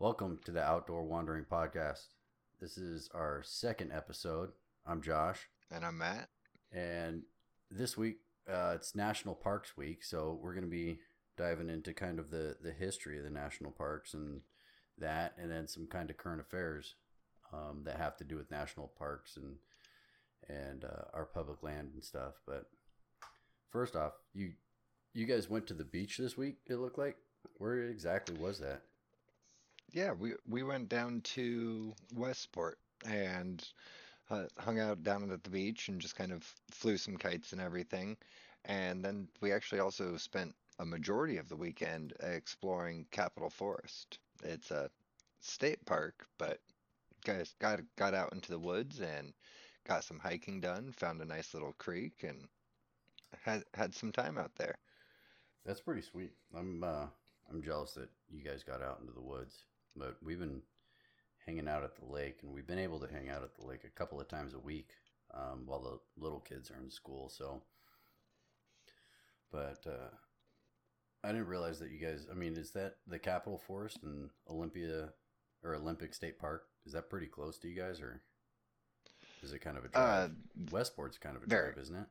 Welcome to the Outdoor Wandering Podcast. This is our second episode. I'm Josh, And I'm Matt. and this week uh, it's National Parks Week, so we're going to be diving into kind of the, the history of the national parks and that, and then some kind of current affairs um, that have to do with national parks and and uh, our public land and stuff. But first off, you you guys went to the beach this week. It looked like. Where exactly was that? Yeah, we we went down to Westport and uh, hung out down at the beach and just kind of flew some kites and everything. And then we actually also spent a majority of the weekend exploring Capitol Forest. It's a state park, but guys got got out into the woods and got some hiking done, found a nice little creek and had had some time out there. That's pretty sweet. I'm uh, I'm jealous that you guys got out into the woods, but we've been hanging out at the lake, and we've been able to hang out at the lake a couple of times a week um, while the little kids are in school. So, but uh, I didn't realize that you guys. I mean, is that the Capitol Forest and Olympia or Olympic State Park? Is that pretty close to you guys, or is it kind of a drive? Uh, Westport's kind of a very. drive, isn't it?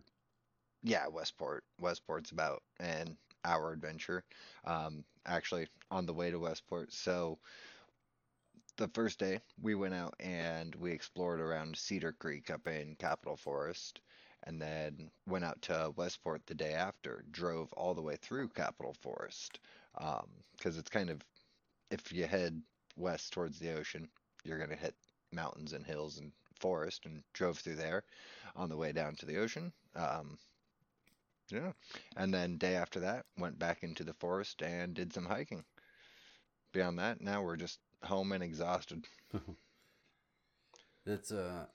Yeah, Westport. Westport's about an hour adventure. Um, actually, on the way to Westport. So the first day we went out and we explored around Cedar Creek up in Capitol Forest, and then went out to Westport the day after. Drove all the way through Capitol Forest because it's kind of if you head west towards the ocean, you're gonna hit mountains and hills and forest, and drove through there on the way down to the ocean. Um, yeah. And then day after that, went back into the forest and did some hiking. Beyond that, now we're just home and exhausted. That's uh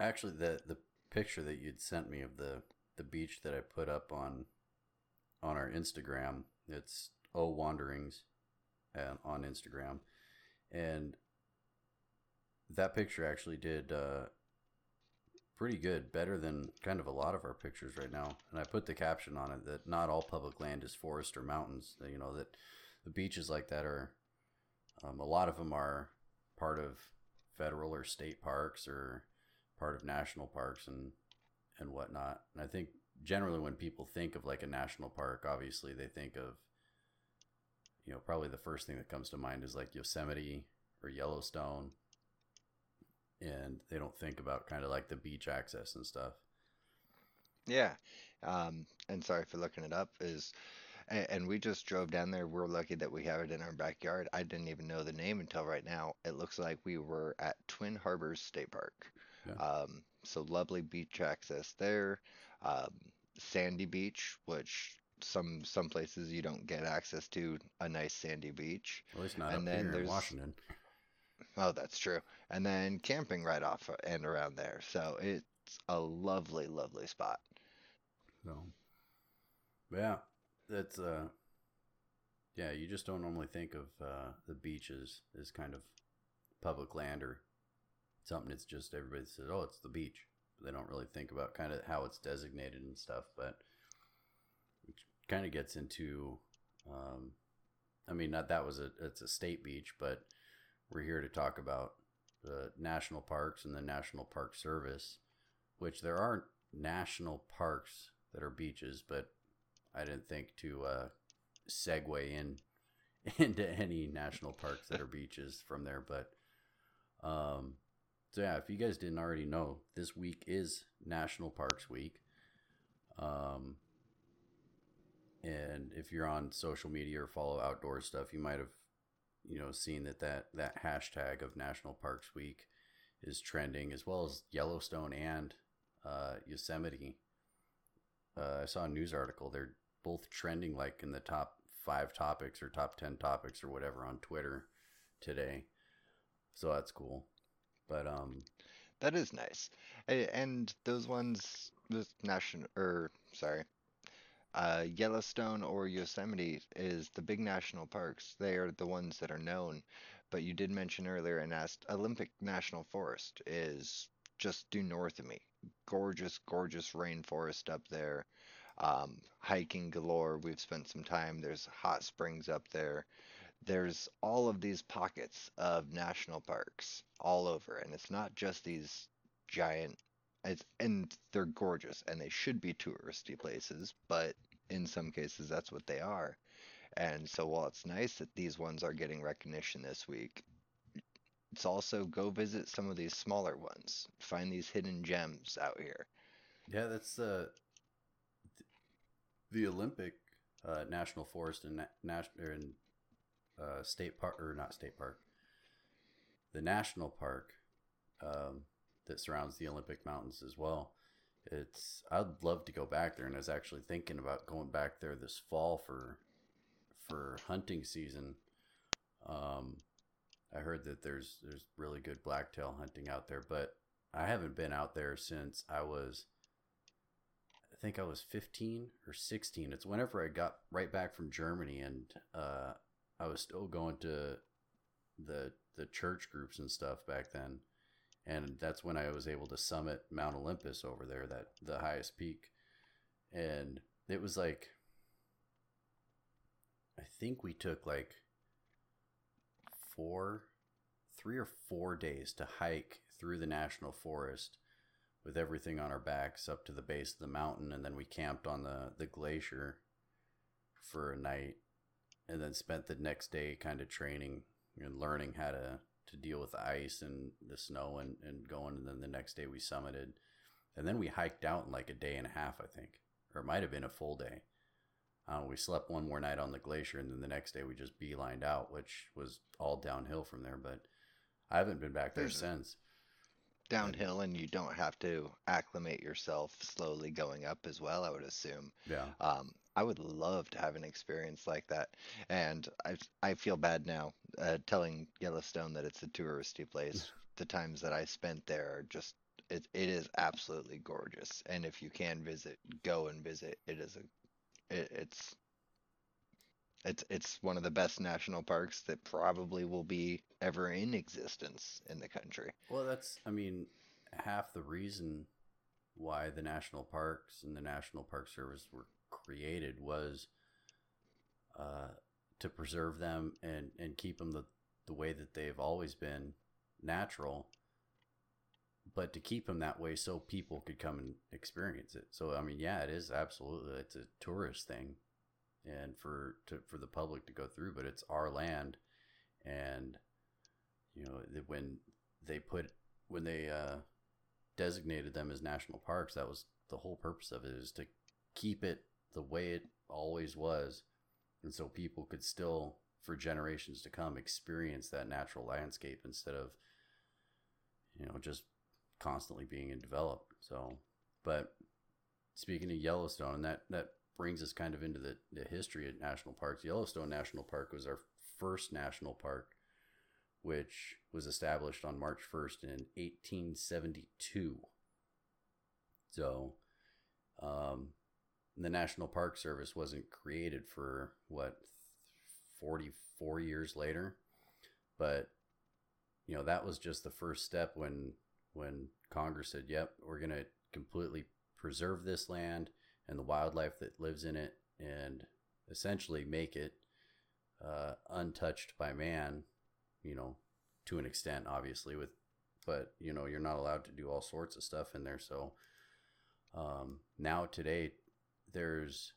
actually the the picture that you'd sent me of the the beach that I put up on on our Instagram. It's O Wanderings and on Instagram. And that picture actually did uh pretty good, better than kind of a lot of our pictures right now. And I put the caption on it that not all public land is forest or mountains. You know that the beaches like that are um, a lot of them are part of federal or state parks or part of national parks and and whatnot. And I think generally when people think of like a national park, obviously they think of you know probably the first thing that comes to mind is like Yosemite or Yellowstone, and they don't think about kind of like the beach access and stuff. Yeah. Um, and sorry for looking it up. Is and, and we just drove down there. We're lucky that we have it in our backyard. I didn't even know the name until right now. It looks like we were at Twin Harbors State Park. Yeah. Um, so lovely beach access there. Um, sandy beach, which some some places you don't get access to a nice sandy beach. At least not And up then here in Washington. Oh, that's true. And then camping right off and around there. So it's a lovely, lovely spot. So, yeah, that's uh, yeah. You just don't normally think of uh, the beaches as kind of public land or something. It's just everybody says, "Oh, it's the beach." But they don't really think about kind of how it's designated and stuff. But which kind of gets into, um, I mean, not that was a it's a state beach, but we're here to talk about the national parks and the National Park Service, which there aren't national parks that are beaches, but I didn't think to uh, segue in into any national parks that are beaches from there. But um, so yeah, if you guys didn't already know, this week is National Parks Week. Um, and if you're on social media or follow outdoor stuff, you might have you know seeing that that that hashtag of National Parks Week is trending as well as Yellowstone and uh, Yosemite. Uh, I saw a news article. They're both trending like in the top five topics or top 10 topics or whatever on Twitter today. So that's cool. But, um, That is nice. And those ones, the national, or sorry, uh, Yellowstone or Yosemite is the big national parks. They are the ones that are known. But you did mention earlier and asked Olympic National Forest is just due north of me. Gorgeous, gorgeous rainforest up there. Um, hiking galore. We've spent some time. There's hot springs up there. there's all of these pockets of national parks all over, and it's not just these giant. It's and they're gorgeous, and they should be touristy places, but in some cases that's what they are. And so while it's nice that these ones are getting recognition this week, it's also go visit some of these smaller ones. Find these hidden gems out here. Yeah, that's uh, the Olympic uh, National Forest and national in uh, state park or not state park, the national park um, that surrounds the Olympic Mountains as well. It's I'd love to go back there, and I was actually thinking about going back there this fall for for hunting season. Um, I heard that there's there's really good blacktail hunting out there, but I haven't been out there since I was I think I was 15 or 16. It's whenever I got right back from Germany and uh, I was still going to the the church groups and stuff back then. And that's when I was able to summit Mount Olympus over there, that the highest peak. And it was like I think we took like four, three or four days to hike through the national forest with everything on our backs up to the base of the mountain. And then we camped on the, the glacier for a night and then spent the next day kind of training and learning how to, to deal with the ice and the snow and, and going. And then the next day we summited. And then we hiked out in like a day and a half, I think, or it might have been a full day. Uh, we slept one more night on the glacier, and then the next day we just beelined out, which was all downhill from there. But I haven't been back there There's- since. Downhill, and you don't have to acclimate yourself slowly going up as well, I would assume. Yeah, Um, I would love to have an experience like that, and I I feel bad now uh, telling Yellowstone that it's a touristy place. the times that I spent there are just it it is absolutely gorgeous, and if you can visit, go and visit. It is a it, it's it's it's one of the best national parks that probably will be ever in existence in the country. well, that's I mean half the reason why the national parks and the National Park Service were created was uh, to preserve them and and keep them the the way that they've always been natural but to keep them that way so people could come and experience it. So i mean yeah it is absolutely it's a tourist thing and for to, for the public to go through but it's our land. And you know when they put when they uh, designated them as national parks that was the whole purpose of it is to keep it the way it always was. And so people could still for generations to come experience that natural landscape instead of you know just constantly being developed so but speaking of yellowstone that that brings us kind of into the, the history of national parks. Yellowstone national park was our first national park which was established on march 1st in 1872 so um, the National Park Service wasn't created for what 44 years later, but you know that was just the first step when when Congress said, "Yep, we're going to completely preserve this land and the wildlife that lives in it, and essentially make it uh, untouched by man." You know, to an extent, obviously, with but you know you're not allowed to do all sorts of stuff in there, so. Um, now today, there's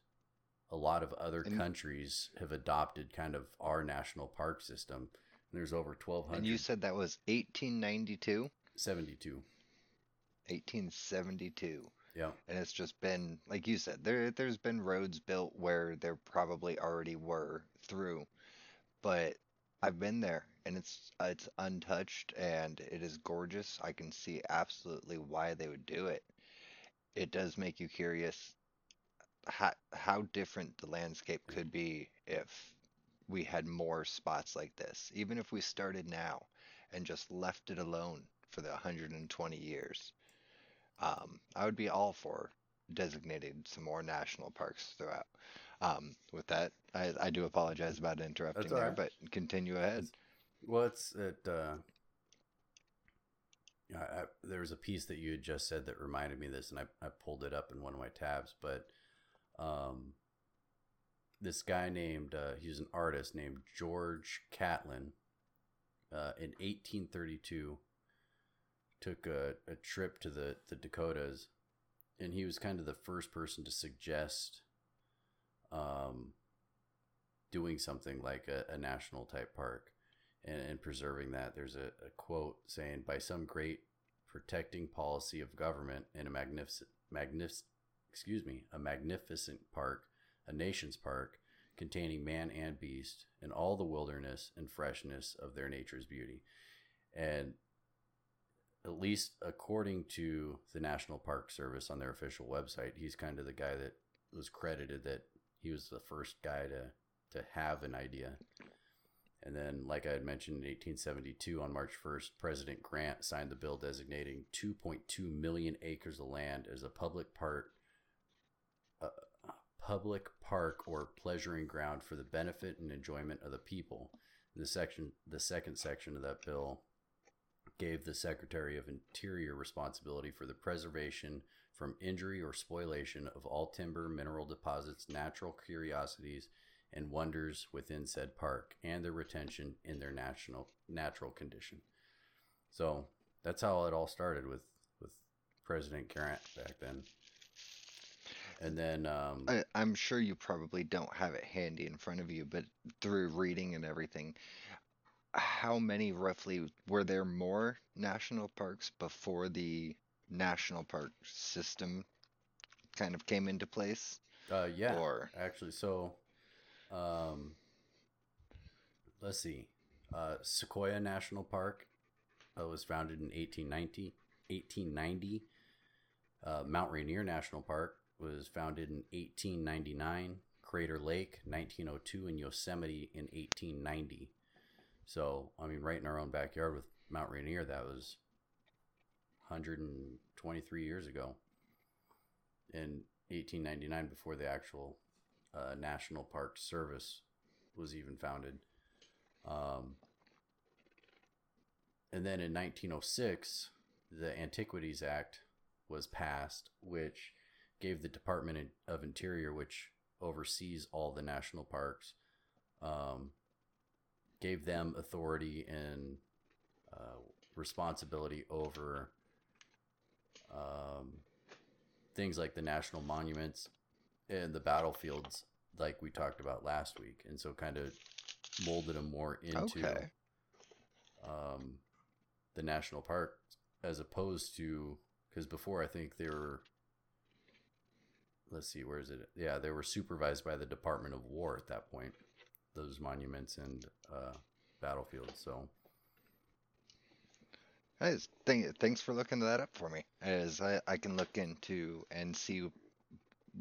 a lot of other And- countries have adopted kind of our national park system. There's over 1,200. And you said that was 1892, 72. 1872. Yeah. and it's just been like you said there there's been roads built where there probably already were through but I've been there and it's it's untouched and it is gorgeous I can see absolutely why they would do it it does make you curious how how different the landscape could be if we had more spots like this even if we started now and just left it alone for the 120 years um, I would be all for designating some more national parks throughout. Um, with that, I, I do apologize about interrupting there, right. but continue ahead. Well, it's it. Uh, I, I, there was a piece that you had just said that reminded me of this, and I, I pulled it up in one of my tabs. But um, this guy named uh, he's an artist named George Catlin uh, in 1832 took a, a trip to the, the Dakotas and he was kind of the first person to suggest um, doing something like a, a national type park and, and preserving that. There's a, a, quote saying, "By some great protecting policy of government and a magnificent, magnificent, excuse me, a magnificent park, a nation's park." Containing man and beast and all the wilderness and freshness of their nature's beauty. And at least according to the National Park Service on their official website, he's kind of the guy that was credited that he was the first guy to to have an idea. And then, like I had mentioned in 1872, on March 1st, President Grant signed the bill designating 2.2 million acres of land as a public park, public park or pleasuring ground for the benefit and enjoyment of the people. The section, the second section of that bill gave the Secretary of Interior responsibility for the preservation from injury or spoliation of all timber, mineral deposits, natural curiosities, and wonders within said park, and their retention in their national natural condition. So that's how it all started with with President Grant back then. And then um, I, I'm sure you probably don't have it handy in front of you, but through reading and everything, how many roughly were there more national parks before the national park system kind of came into place? Uh, yeah, Or actually, so um, let's see. Uh, Sequoia National Park uh, was founded in 1890. 1890. Uh, Mount Rainier National Park was founded in 1899. Crater Lake, 1902, and Yosemite in 1890. So, I mean, right in our own backyard with Mount Rainier, that was 123 years ago in 1899 before the actual uh, National Park Service was even founded. Um, and then in 1906, the Antiquities Act was passed, which gave the Department of Interior, which oversees all the national parks, um, gave them authority and uh, responsibility over um, things like the national monuments and the battlefields, like we talked about last week, and so kind of molded them more into Okay. um, the national park as opposed to because before I think they were. Let's see, where is it? Yeah, they were supervised by the Department of War at that point. Those monuments and uh, battlefields. So thanks for looking that up for me. As I, I can look into and see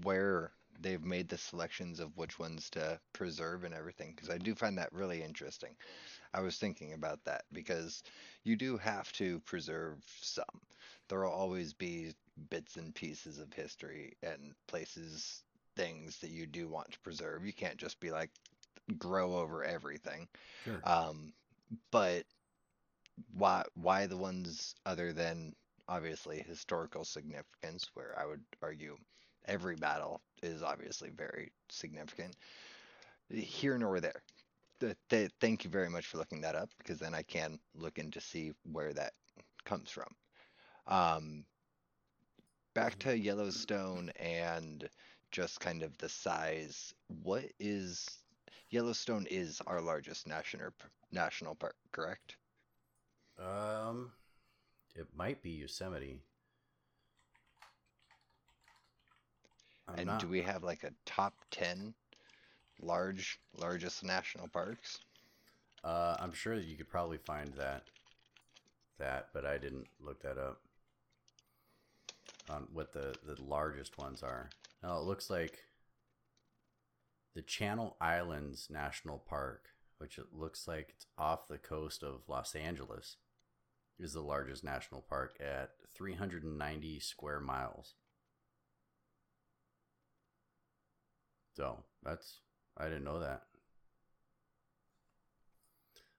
where they've made the selections of which ones to preserve and everything, because I do find that really interesting. I was thinking about that because you do have to preserve some. There will always be bits and pieces of history and places, things that you do want to preserve. You can't just be like grow over everything. sure. Um, but why why the ones other than obviously historical significance, where I would argue every battle is obviously very significant. Here nor there. Th- th- thank you very much for looking that up because then I can look into see where that comes from. Um, back to Yellowstone and just kind of the size. What is Yellowstone is our largest national national park, correct? Um, it might be Yosemite. I'm and not- do we have like a top 10 large largest national parks? Uh, I'm sure that you could probably find that. That, but I didn't look that up. On what the the largest ones are. Now it looks like the Channel Islands National Park, which it looks like it's off the coast of Los Angeles, is the largest national park at 390 square miles. So that's I didn't know that.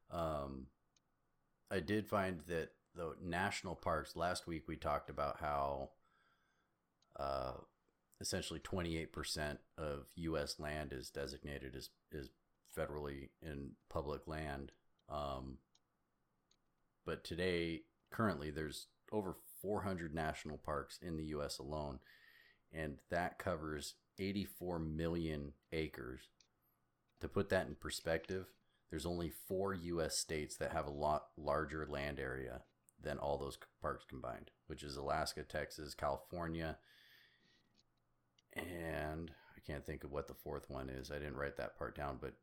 Um, I did find that the national parks last week we talked about how uh, essentially 28% of U.S. land is designated as, as federally in public land. Um, but today, currently, there's over 400 national parks in the U.S. alone, and that covers 84 million acres. To put that in perspective, there's only four U.S. states that have a lot larger land area than all those parks combined, which is Alaska, Texas, California, and I can't think of what the fourth one is. I didn't write that part down, but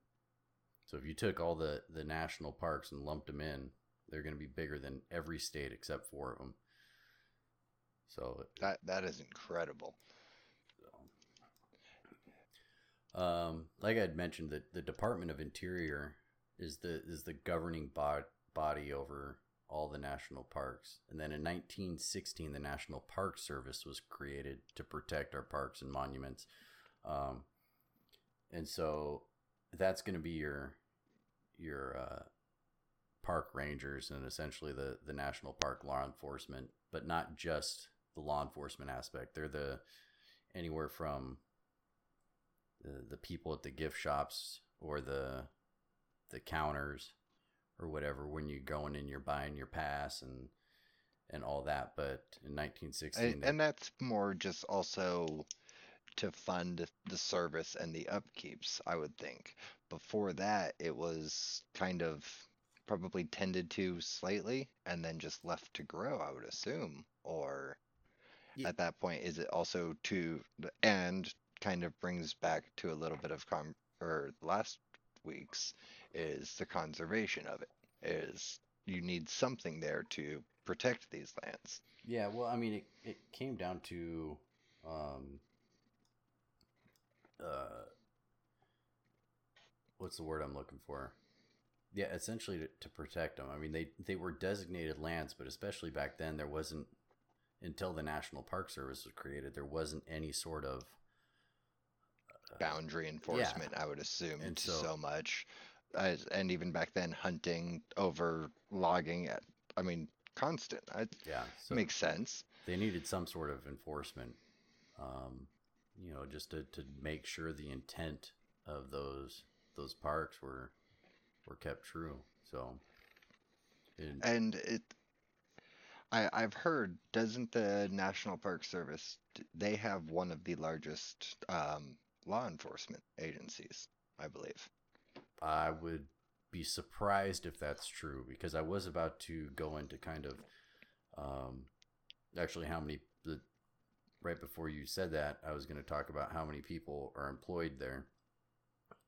so if you took all the the national parks and lumped them in, they're going to be bigger than every state except four of them. So That that is incredible. Um, like I had mentioned, that the Department of Interior is the is the governing bod, body over all the national parks. And then in 1916, the National Park Service was created to protect our parks and monuments. Um, and so that's going to be your your uh, park rangers and essentially the the national park law enforcement, but not just the law enforcement aspect. They're the anywhere from the, the people at the gift shops or the the counters or whatever when you're going and you're buying your pass and and all that. But in 1916, And, and that's more just also to fund the service and the upkeeps, I would think. Before that, it was kind of probably tended to slightly and then just left to grow, I would assume. Or Ye- at that point, is it also to and kind of brings back to a little bit of com or last week's is the conservation of it. Is you need something there to protect these lands. Yeah, well, I mean, it, it came down to, um, uh, what's the word I'm looking for? Yeah, essentially to, to protect them. I mean, they they were designated lands, but especially back then, there wasn't until the National Park Service was created, there wasn't any sort of boundary enforcement, I would assume, And so, so- much. As, and even back then, hunting over logging, at, I mean, constant. It yeah. So makes sense. they needed some sort of enforcement, um, you know, just to, to make sure the intent of those those parks were were kept true. So, and, And it, I, I've heard, doesn't the National Park Service, they have one of the largest um, law enforcement agencies, I believe. I would be surprised if that's true because I was about to go into kind of um, actually how many the right before you said that I was going to talk about how many people are employed there,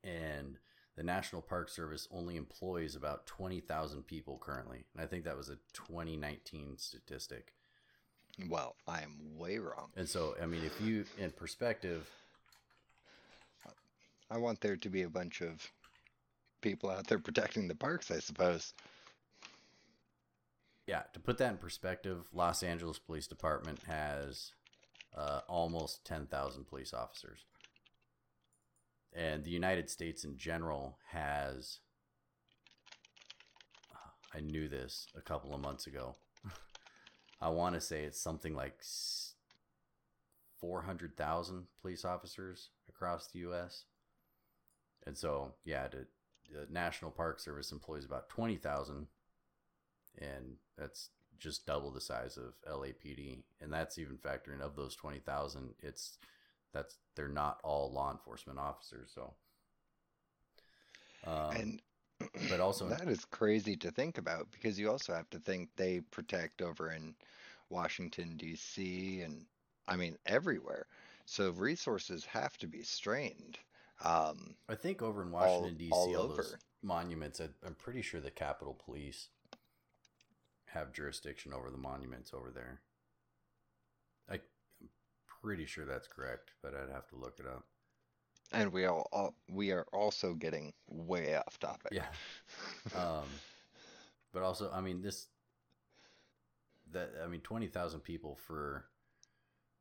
and the National Park Service only employs about twenty thousand people currently, and I think that was a 2019 statistic. Well, I am way wrong. And so, I mean, if you in perspective, I want there to be a bunch of people out there protecting the parks, I suppose. Yeah, to put that in perspective, Los Angeles Police Department has uh, almost 10,000 police officers. And the United States in general has, I knew this a couple of months ago. I want to say it's something like 400,000 police officers across the U.S. And so, yeah, the, the National Park Service employs about 20,000 and that's just double the size of LAPD, and that's even factoring of those twenty thousand. It's that's they're not all law enforcement officers, so. Um, and but also- that is crazy to think about because you also have to think they protect over in Washington D.C. and I mean everywhere. So resources have to be strained. Um, I think over in Washington D.C., all all, those over. monuments, I, I'm pretty sure the Capitol Police have jurisdiction over the monuments over there. I, I'm pretty sure that's correct, but I'd have to look it up. and we all, all we are also getting way off topic. Yeah. um, but also, I mean, this that I mean, twenty thousand people for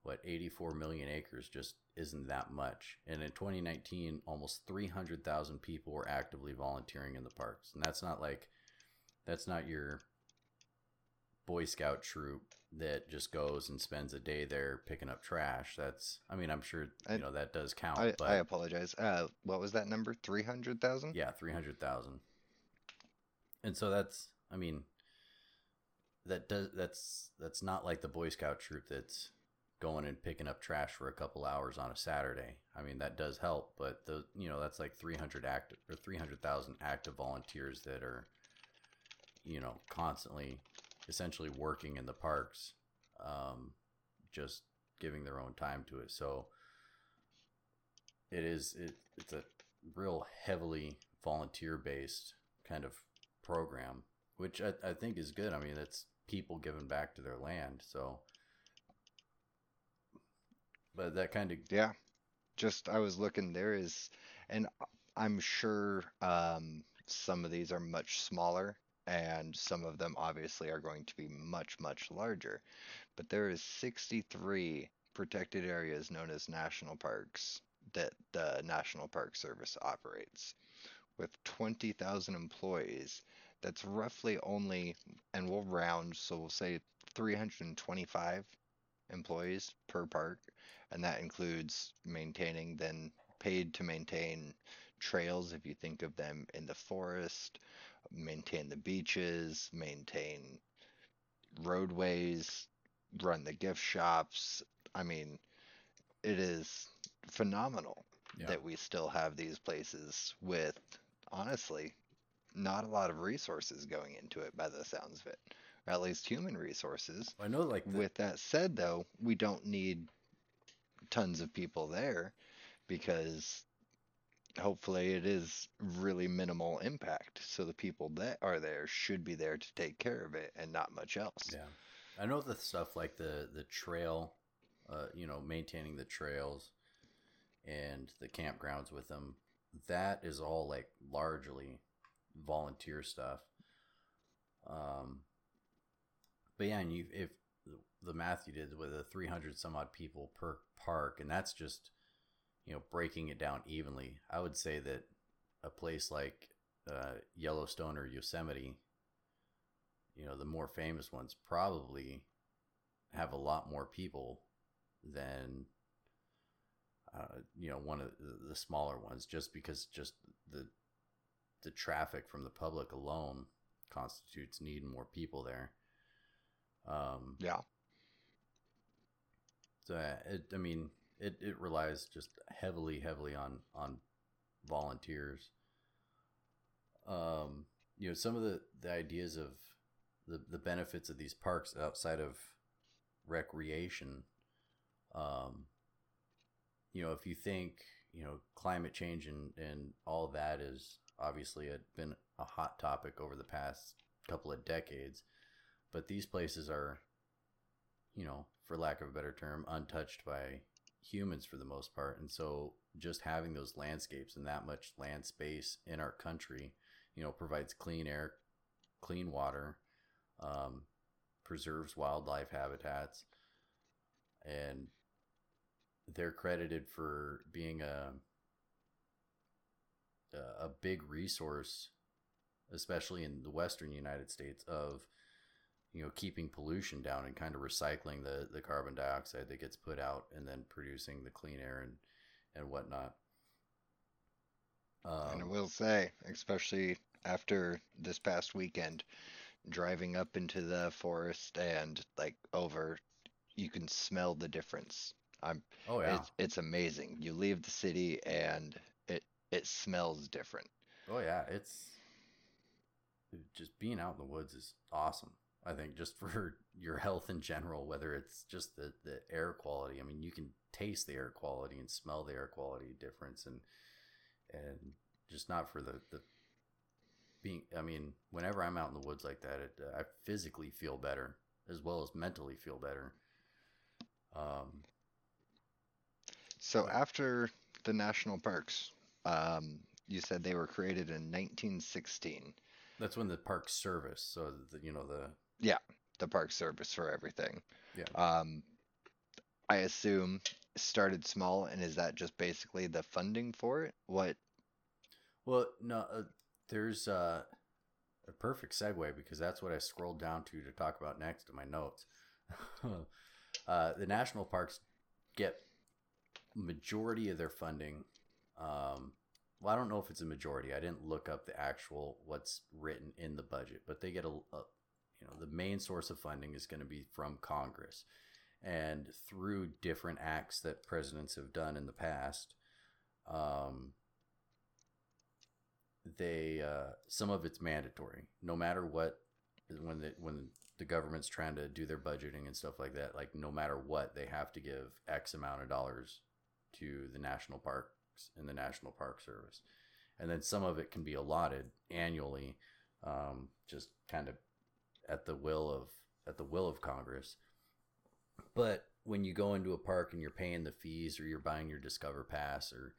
what eighty four million acres just isn't that much. And in 2019, almost three hundred thousand people were actively volunteering in the parks, and that's not like that's not your Boy Scout troop that just goes and spends a day there picking up trash. That's, I mean, I'm sure I- you know that does count, I, but I apologize. Uh, what was that number? Three hundred thousand. yeah, three hundred thousand. And so that's, I mean, that does that's that's not like the Boy Scout troop that's going and picking up trash for a couple hours on a Saturday. I mean, that does help, but the you know that's like three hundred active or three hundred thousand active volunteers that are, you know, constantly, essentially working in the parks, um, just giving their own time to it. So it is it, it's a real heavily volunteer based kind of program, which I, I think is good. I mean, it's people giving back to their land. So, but that kind of Yeah. Just I was looking. There is, and I'm sure um, some of these are much smaller, and some of them obviously are going to be much much larger. But there is 63 protected areas known as national parks that the National Park Service operates. With 20,000 employees, that's roughly only, and we'll round, so we'll say 325 employees per park, and that includes maintaining, then paid to maintain trails if you think of them in the forest, maintain the beaches, maintain roadways, run the gift shops. I mean, it is phenomenal Yeah. that we still have these places with, honestly, not a lot of resources going into it by the sounds of it. Or at least human resources. I know like the, With that said, though, we don't need tons of people there because hopefully it is really minimal impact. So the people that are there should be there to take care of it and not much else. Yeah, I know the stuff like the the trail, uh, you know, maintaining the trails and the campgrounds with them. That is all like largely volunteer stuff. Um, but yeah, and you if the math you did with three hundred some odd people per park, and that's just you know breaking it down evenly. I would say that a place like uh, Yellowstone or Yosemite you know the more famous ones probably have a lot more people than uh, you know one of the, the smaller ones just because just the the traffic from the public alone constitutes needing more people there um Yeah. so uh, it i mean it, it relies just heavily heavily on on volunteers um you know some of the the ideas of the the benefits of these parks outside of recreation um you know if you think you know climate change and and all that is obviously had been a hot topic over the past couple of decades but these places are you know for lack of a better term untouched by humans for the most part. And so just having those landscapes and that much land space in our country you know provides clean air clean water um, preserves wildlife habitats, and they're credited for being a a big resource, especially in the western United States, of you know keeping pollution down and kind of recycling the the carbon dioxide that gets put out, and then producing the clean air and and whatnot. and I Um, will say, especially after this past weekend, driving up into the forest and like over, you can smell the difference. I'm oh yeah, it's it's amazing. You leave the city and it it smells different. Oh yeah, it's just being out in the woods is awesome. I think just for your health in general, whether it's just the the air quality. I mean, you can taste the air quality and smell the air quality difference, and and just not for the the being. I mean, whenever I'm out in the woods like that, it, I physically feel better as well as mentally feel better. Um, So after the national parks, um, you said they were created in 1916. that's when the park service, so the, you know the Yeah, the Park Service for everything. Yeah. Um, I assume started small, and is that just basically the funding for it? What? Well, no, uh, there's uh, a perfect segue because that's what I scrolled down to to talk about next in my notes. uh, the national parks get majority of their funding. Um, well, I don't know if it's a majority. I didn't look up the actual what's written in the budget, but they get a, a you know, the main source of funding is going to be from Congress, and through different acts that presidents have done in the past. Um, they uh, some of it's mandatory, no matter what. When the when the government's trying to do their budgeting and stuff like that, like no matter what, they have to give X amount of dollars to the national parks and the National Park Service, and then some of it can be allotted annually, um, just kind of at the will of at the will of Congress. But when you go into a park and you're paying the fees, or you're buying your Discover Pass, or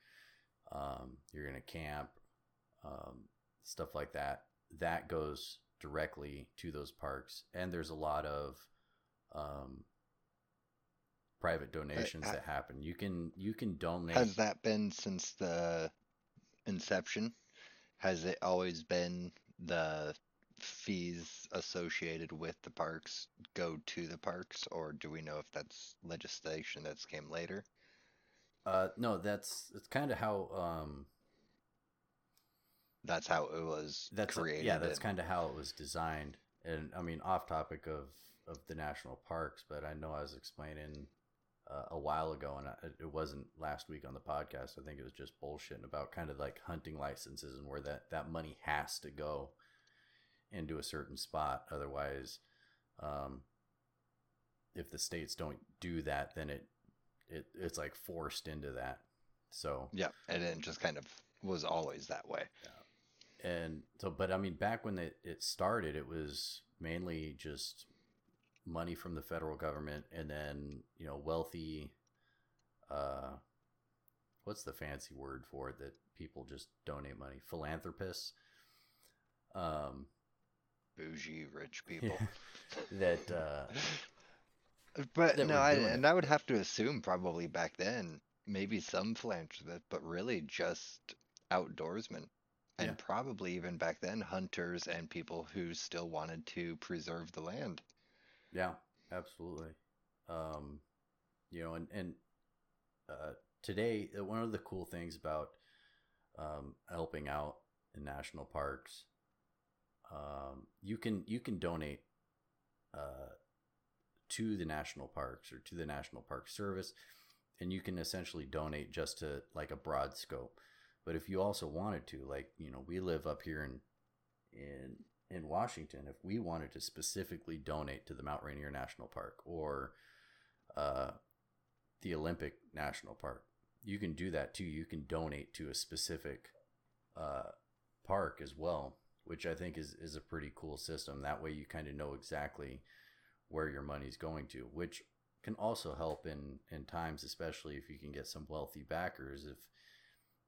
um, you're in a camp, um, stuff like that, that goes directly to those parks. And there's a lot of um, private donations ha- that happen. You can you can donate. Has that been since the inception? Has it always been the fees associated with the parks go to the parks, or do we know if that's legislation that's came later? Uh, no, that's it's kind of how um, That's how it was that's created. yeah, that's kind of how it was designed. And I mean, off topic of of the national parks, but I know I was explaining uh, a while ago, and I, it wasn't last week on the podcast. I think it was just bullshitting about kind of like hunting licenses and where that that money has to go into a certain spot. Otherwise, um, if the states don't do that, then it it it's like forced into that. So Yeah, and it just kind of was always that way. and so but i mean back when it, it started it was mainly just money from the federal government and then you know wealthy uh what's the fancy word for it that people just donate money philanthropists um Bougie rich people. that uh But that no, I, it. and I would have to assume probably back then, maybe some philanthropists, but really just outdoorsmen. And Yeah. probably even back then, hunters and people who still wanted to preserve the land. Yeah, absolutely. Um, you know, and and uh, today uh, one of the cool things about um, helping out in national parks, um, you can you can donate uh, to the national parks or to the National Park Service, and you can essentially donate just to like a broad scope. But if you also wanted to, like you know, we live up here in in in Washington, if we wanted to specifically donate to the Mount Rainier National Park or uh, the Olympic National Park, you can do that too. You can donate to a specific uh, park as well, which I think is is a pretty cool system. That way, you kind of know exactly where your money's going to, which can also help in in times, especially if you can get some wealthy backers. If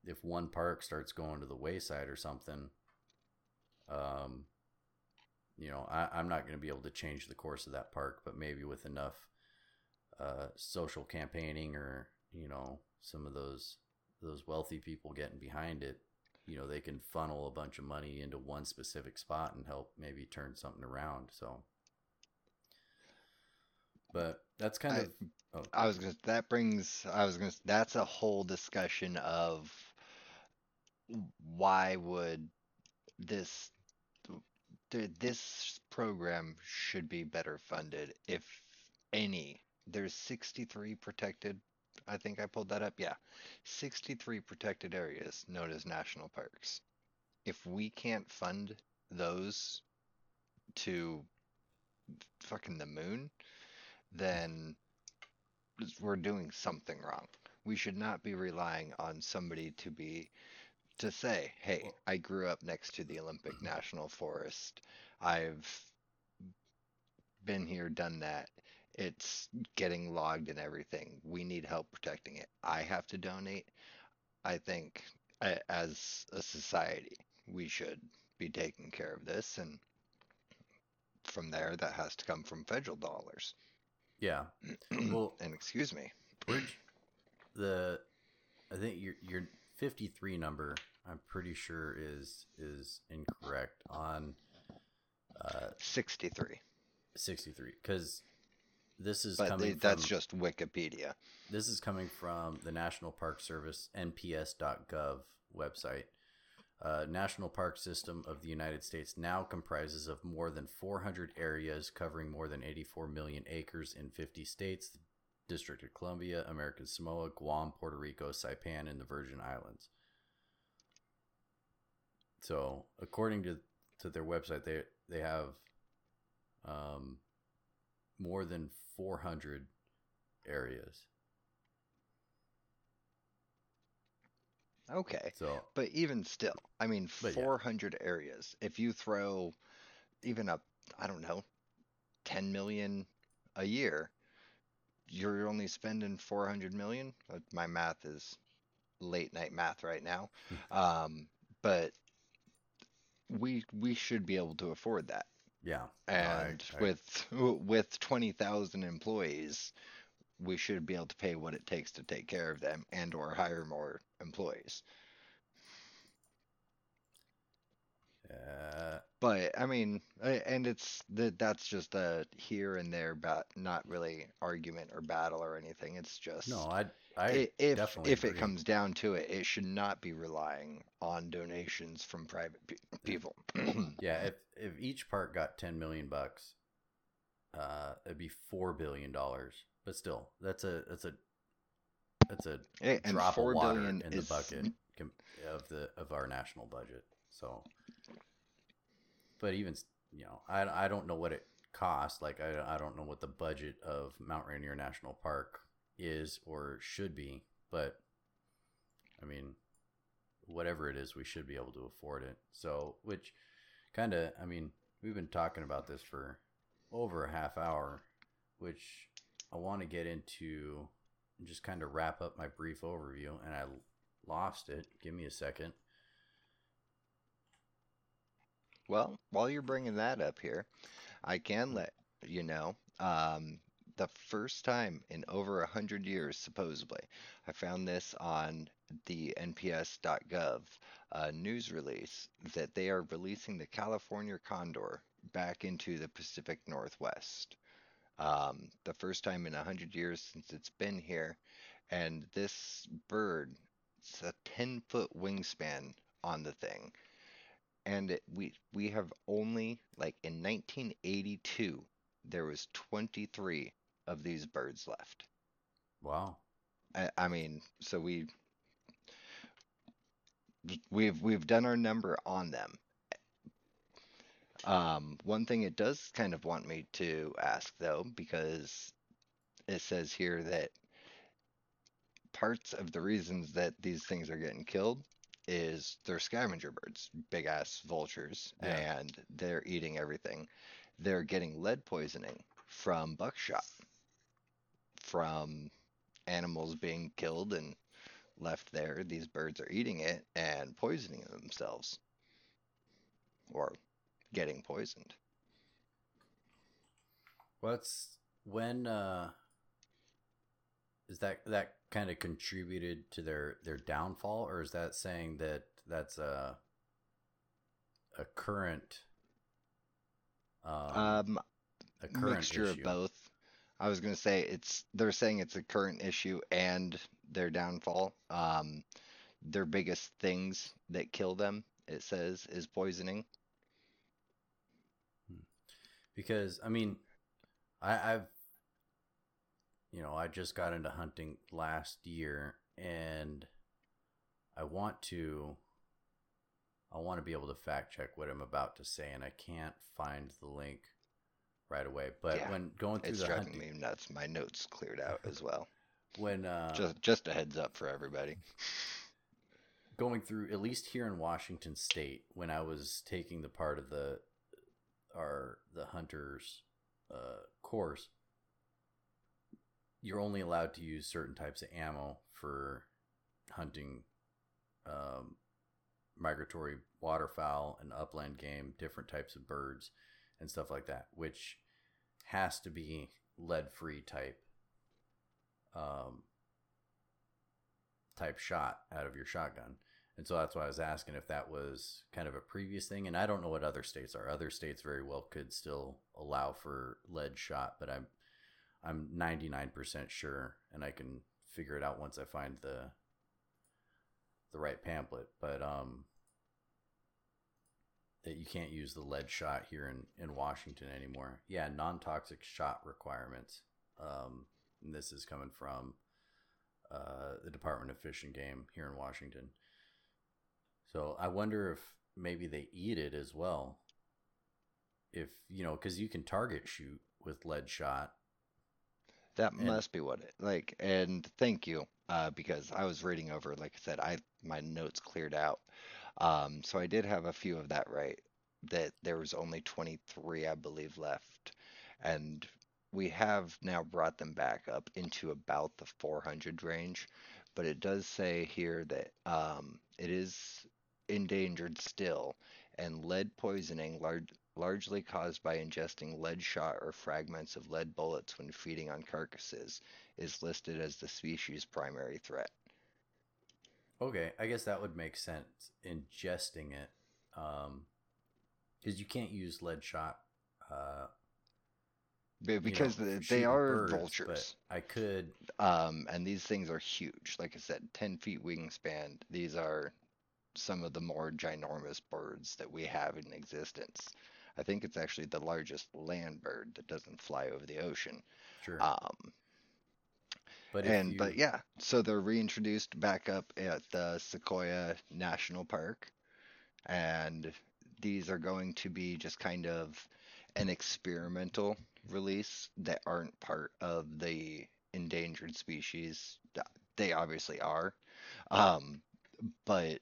if one park starts going to the wayside or something, um, you know, I, I'm not going to be able to change the course of that park, but maybe with enough uh, social campaigning or you know some of those those wealthy people getting behind it, you know, they can funnel a bunch of money into one specific spot and help maybe turn something around. So, but that's kind I- of oh, I was gonna, that brings, I was gonna, that's a whole discussion of why would this, this program should be better funded, if any. There's 63 protected, I think I pulled that up, yeah. 63 protected areas known as national parks. If we can't fund those to fucking the moon, then we're doing something wrong. We should not be relying on somebody to be to say, "Hey, I grew up next to the Olympic National Forest. I've been here, done that. It's getting logged and everything. We need help protecting it. I have to donate." I think as a society, we should be taking care of this and from there that has to come from federal dollars. yeah. Well, and excuse me. The I think your your 53 number I'm pretty sure is is incorrect on uh 63. 63 because this is But coming they, from, that's just Wikipedia. this is coming from the National Park Service NPS.gov website. Uh, National Park System of the United States now comprises of more than 400 areas covering more than 84 million acres in 50 states, the District of Columbia, American Samoa, Guam, Puerto Rico, Saipan, and the Virgin Islands. So, according to, to their website, they they have um, more than 400 areas. Okay. So, But even still, I mean, But yeah. 400 areas. If you throw even a, I don't know, 10 million a year, you're only spending 400 million. Uh, My math is late night math right now. Um, but we we should be able to afford that. Yeah. No, I- And I- with with 20,000 employees, we should be able to pay what it takes to take care of them and or hire more employees. But I mean, and it's that that's just a here and there, but not really argument or battle or anything. It's just no, I I if definitely if it comes down to it, it should not be relying on donations from private pe- people. yeah, if if each part got 10 million bucks, uh, it'd be four billion dollars. But still, that's a that's a that's a and drop of water billion in the bucket com- of the of our national budget. So, but even you know, I I don't know what it costs. Like I I don't know what the budget of Mount Rainier National Park is or should be. But I mean, whatever it is, we should be able to afford it. So, which kind of, I mean, we've been talking about this for over a half hour, which I want to get into and just kind of wrap up my brief overview, and I lost it. Give me a second. Well, while you're bringing that up here, I can let you know, um, the first time in over a hundred years, supposedly, I found this on the NPS.gov uh, news release that they are releasing the California condor back into the Pacific Northwest. Um, the first time in a hundred years since it's been here, and this bird, it's a 10 foot wingspan on the thing and it, we we have only like in 1982 there was 23 of these birds left Wow. I, I mean so we we've we've done our number on them um one thing it does kind of want me to ask though because it says here that parts of the reasons that these things are getting killed is they're scavenger birds, big ass vultures, Yeah. and they're eating everything. They're getting lead poisoning from buckshot, from animals being killed and left there. These birds are eating it and poisoning themselves, or getting poisoned. What's when uh is that that kind of contributed to their their downfall or is that saying that that's a a current um, Um, a current mixture issue? of both. I was gonna say it's they're saying it's a current issue and their downfall. Um, their biggest things that kill them, it says, is poisoning. because I mean, I, I've you know I just got into hunting last year, and I want to I want to be able to fact check what I'm about to say, and I can't find the link right away. But Yeah, when going through It's the driving hunting, me nuts. My notes cleared out as well. when uh, Just just a heads up for everybody. going through at least here in Washington State when I was taking the part of the our the hunters uh, course, you're only allowed to use certain types of ammo for hunting um, migratory waterfowl and upland game, different types of birds and stuff like that, which has to be lead free type um, type shot out of your shotgun. And so that's why I was asking if that was kind of a previous thing. And I don't know what other states are. Other states very well could still allow for lead shot, but I'm I'm 99% sure, and I can figure it out once I find the the right pamphlet. But um, that you can't use the lead shot here in in Washington anymore. Yeah, non toxic shot requirements. Um, this is coming from uh, the Department of Fish and Game here in Washington. So I wonder if maybe they eat it as well. If you know, because you can target shoot with lead shot. That and, must be what it like. And thank you, uh, because I was reading over. Like I said, I my notes cleared out. Um, so I did have a few of that right. That there was only 23, I believe, left, and we have now brought them back up into about the 400 range. But it does say here that um, it is endangered still, and lead poisoning, lar- largely caused by ingesting lead shot or fragments of lead bullets when feeding on carcasses, is listed as the species' primary threat. Okay, I guess that would make sense. Ingesting it, because um, you can't use lead shot. Uh, because you know, they are birds, vultures. I could. Um, and these things are huge. Like I said, ten feet wingspan. These are some of the more ginormous birds that we have in existence. I think it's actually the largest land bird that doesn't fly over the ocean. Sure. Um, but and you... but yeah, so they're reintroduced back up at the Sequoia National Park, and these are going to be just kind of an experimental release that aren't part of the endangered species. They obviously are, um, but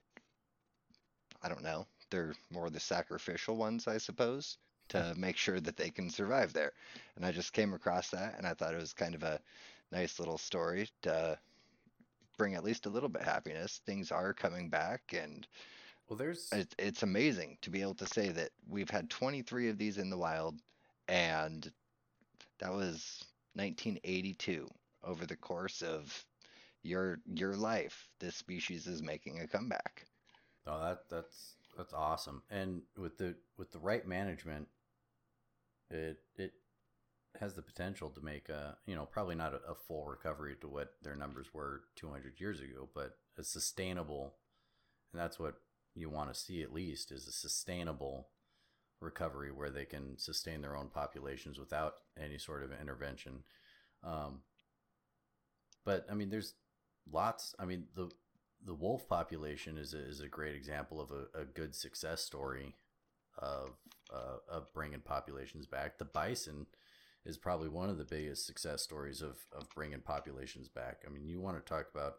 I don't know. They're more the sacrificial ones, I suppose, to make sure that they can survive there. And I just came across that, and I thought it was kind of a nice little story to bring at least a little bit happiness. Things are coming back, and well, there's it, it's amazing to be able to say that we've had 23 of these in the wild, and that was 1982. Over the course of your your life, this species is making a comeback. Oh, that that's that's awesome. And with the with the right management, it it has the potential to make a you know probably not a, a full recovery to what their numbers were 200 years ago, but a sustainable, and that's what you want to see at least is a sustainable recovery where they can sustain their own populations without any sort of intervention. Um, but I mean, there's lots. I mean, the the wolf population is a, is a great example of a, a good success story of uh, of bringing populations back. The bison is probably one of the biggest success stories of of bringing populations back. I mean, you want to talk about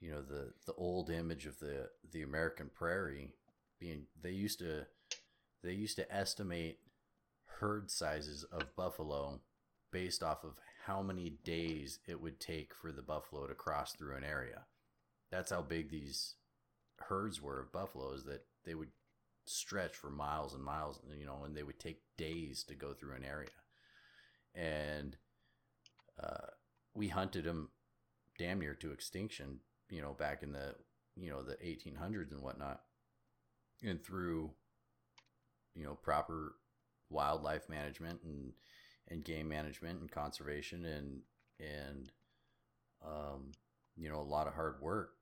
you know the the old image of the the American prairie being they used to they used to estimate herd sizes of buffalo based off of how many days it would take for the buffalo to cross through an area that's how big these herds were of buffaloes that they would stretch for miles and miles, you know, and they would take days to go through an area. And uh, we hunted them damn near to extinction, you know, back in the, you know, the 1800s and whatnot. And through, you know, proper wildlife management and, and game management and conservation and, and, um, you know, a lot of hard work,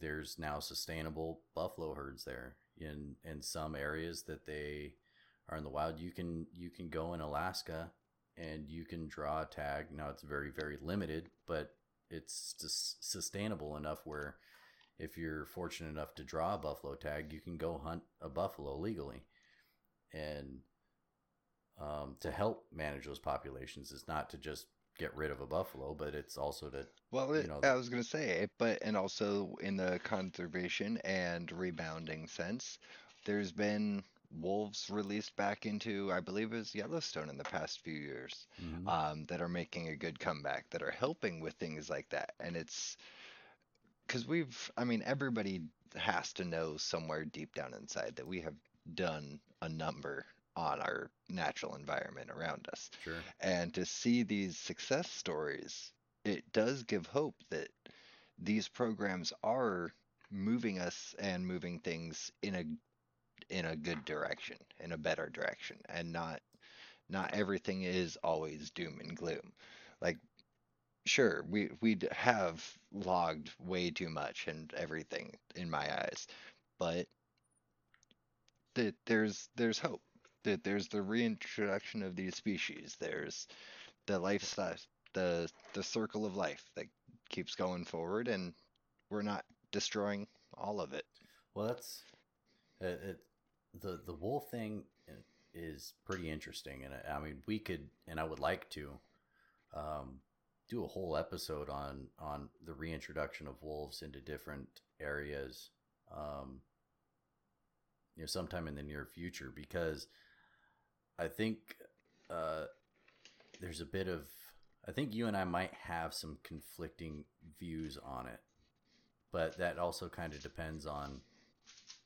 there's now sustainable buffalo herds there in in some areas that they are in the wild. You can you can go in Alaska and you can draw a tag. Now it's very very limited, but it's just sustainable enough where if you're fortunate enough to draw a buffalo tag, you can go hunt a buffalo legally. And um, to help manage those populations is not to just get rid of a buffalo, but it's also to well, it, you know, I was gonna say, but and also in the conservation and rebounding sense, there's been wolves released back into, I believe, it was Yellowstone in the past few years, mm-hmm. um, that are making a good comeback, that are helping with things like that, and it's because we've, I mean, everybody has to know somewhere deep down inside that we have done a number on our natural environment around us. Sure. And to see these success stories, it does give hope that these programs are moving us and moving things in a in a good direction, in a better direction, and not not everything is always doom and gloom. Like sure, we we have logged way too much and everything in my eyes, but that there's there's hope. That there's the reintroduction of these species. There's the lifestyle, the the circle of life that keeps going forward, and we're not destroying all of it. Well, that's it, it, the the wolf thing is pretty interesting, and I, I mean we could, and I would like to, um, do a whole episode on on the reintroduction of wolves into different areas. Um, you know, sometime in the near future, because I think uh, there's a bit of I think you and I might have some conflicting views on it, but that also kind of depends on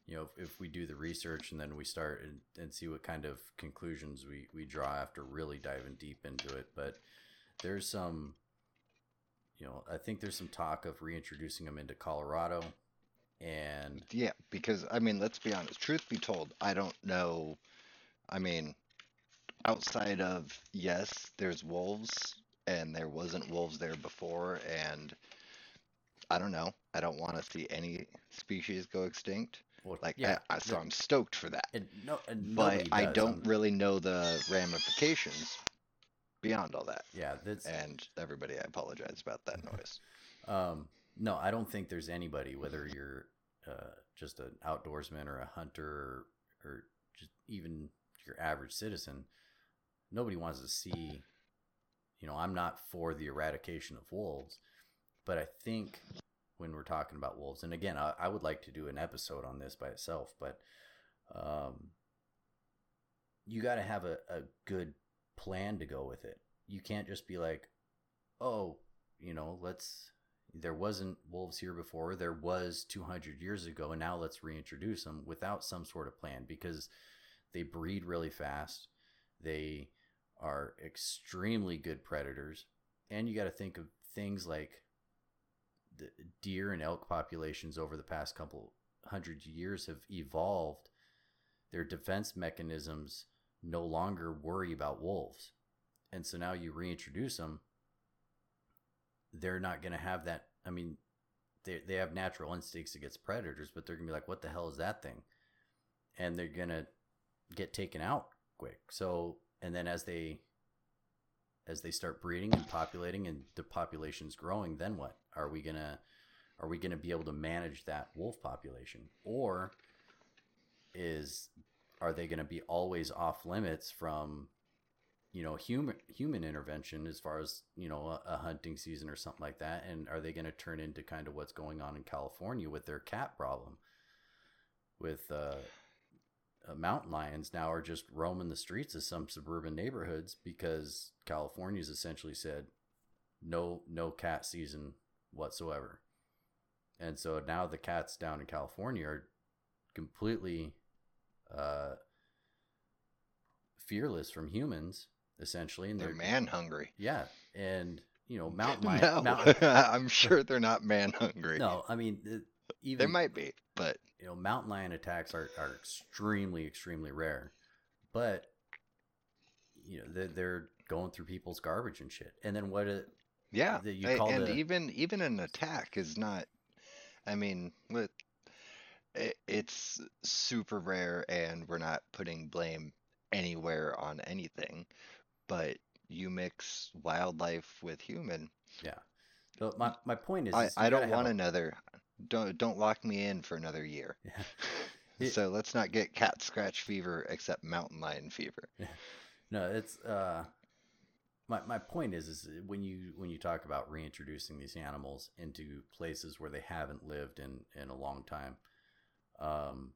you know if, if, we do the research and then we start and, and see what kind of conclusions we, we draw after really diving deep into it. But there's some you know i think there's some talk of reintroducing them into colorado and yeah because i mean let's be honest truth be told i don't know i mean outside of yes there's wolves and there wasn't wolves there before and i don't know. I don't want to see any species go extinct. Well, like yeah, I, so i'm stoked for that. And no, and but i don't I'm... really know the ramifications beyond all that. Yeah that's and everybody i apologize about that noise. Um no i don't think there's anybody whether you're uh, just an outdoorsman or a hunter or, or just even your average citizen nobody wants to see you know i'm not for the eradication of wolves but i think when we're talking about wolves and again i, I would like to do an episode on this by itself but um, you got to have a, a good plan to go with it. You can't just be like oh you know let's there wasn't wolves here before there was 200 years ago and now let's reintroduce them without some sort of plan because they breed really fast they are extremely good predators. And you got to think of things like the deer and elk populations over the past couple hundred years have evolved. Their defense mechanisms no longer worry about wolves. And so now you reintroduce them, they're not going to have that. I mean, they, they have natural instincts against predators, but they're going to be like, what the hell is that thing? And they're going to get taken out quick. So and then as they as they start breeding and populating and the population's growing then what? Are we gonna are we gonna be able to manage that wolf population? Or is are they gonna be always off limits from you know human human intervention as far as you know a, a hunting season or something like that? And are they going to turn into kind of what's going on in california with their cat problem? With uh uh, mountain lions now are just roaming the streets of some suburban neighborhoods because California's essentially said no no cat season whatsoever. And so now the cats down in California are completely uh, fearless from humans, essentially, and they're, they're man hungry. Yeah, and you know, mountain lion. No, mountain... I'm sure they're not man hungry. No, I mean, even they might be, but you know, mountain lion attacks are, are extremely, extremely rare. But you know, they're, they're going through people's garbage and shit. And then what? It, yeah, you call and the... even even an attack is not. I mean, it, it's super rare, and we're not putting blame anywhere on anything. But you mix wildlife with human. Yeah. So my, my point is, I, I don't want a... another don't don't lock me in for another year. Yeah. so let's not get cat scratch fever except mountain lion fever. Yeah. No, it's uh my my point is is when you when you talk about reintroducing these animals into places where they haven't lived in in a long time, um,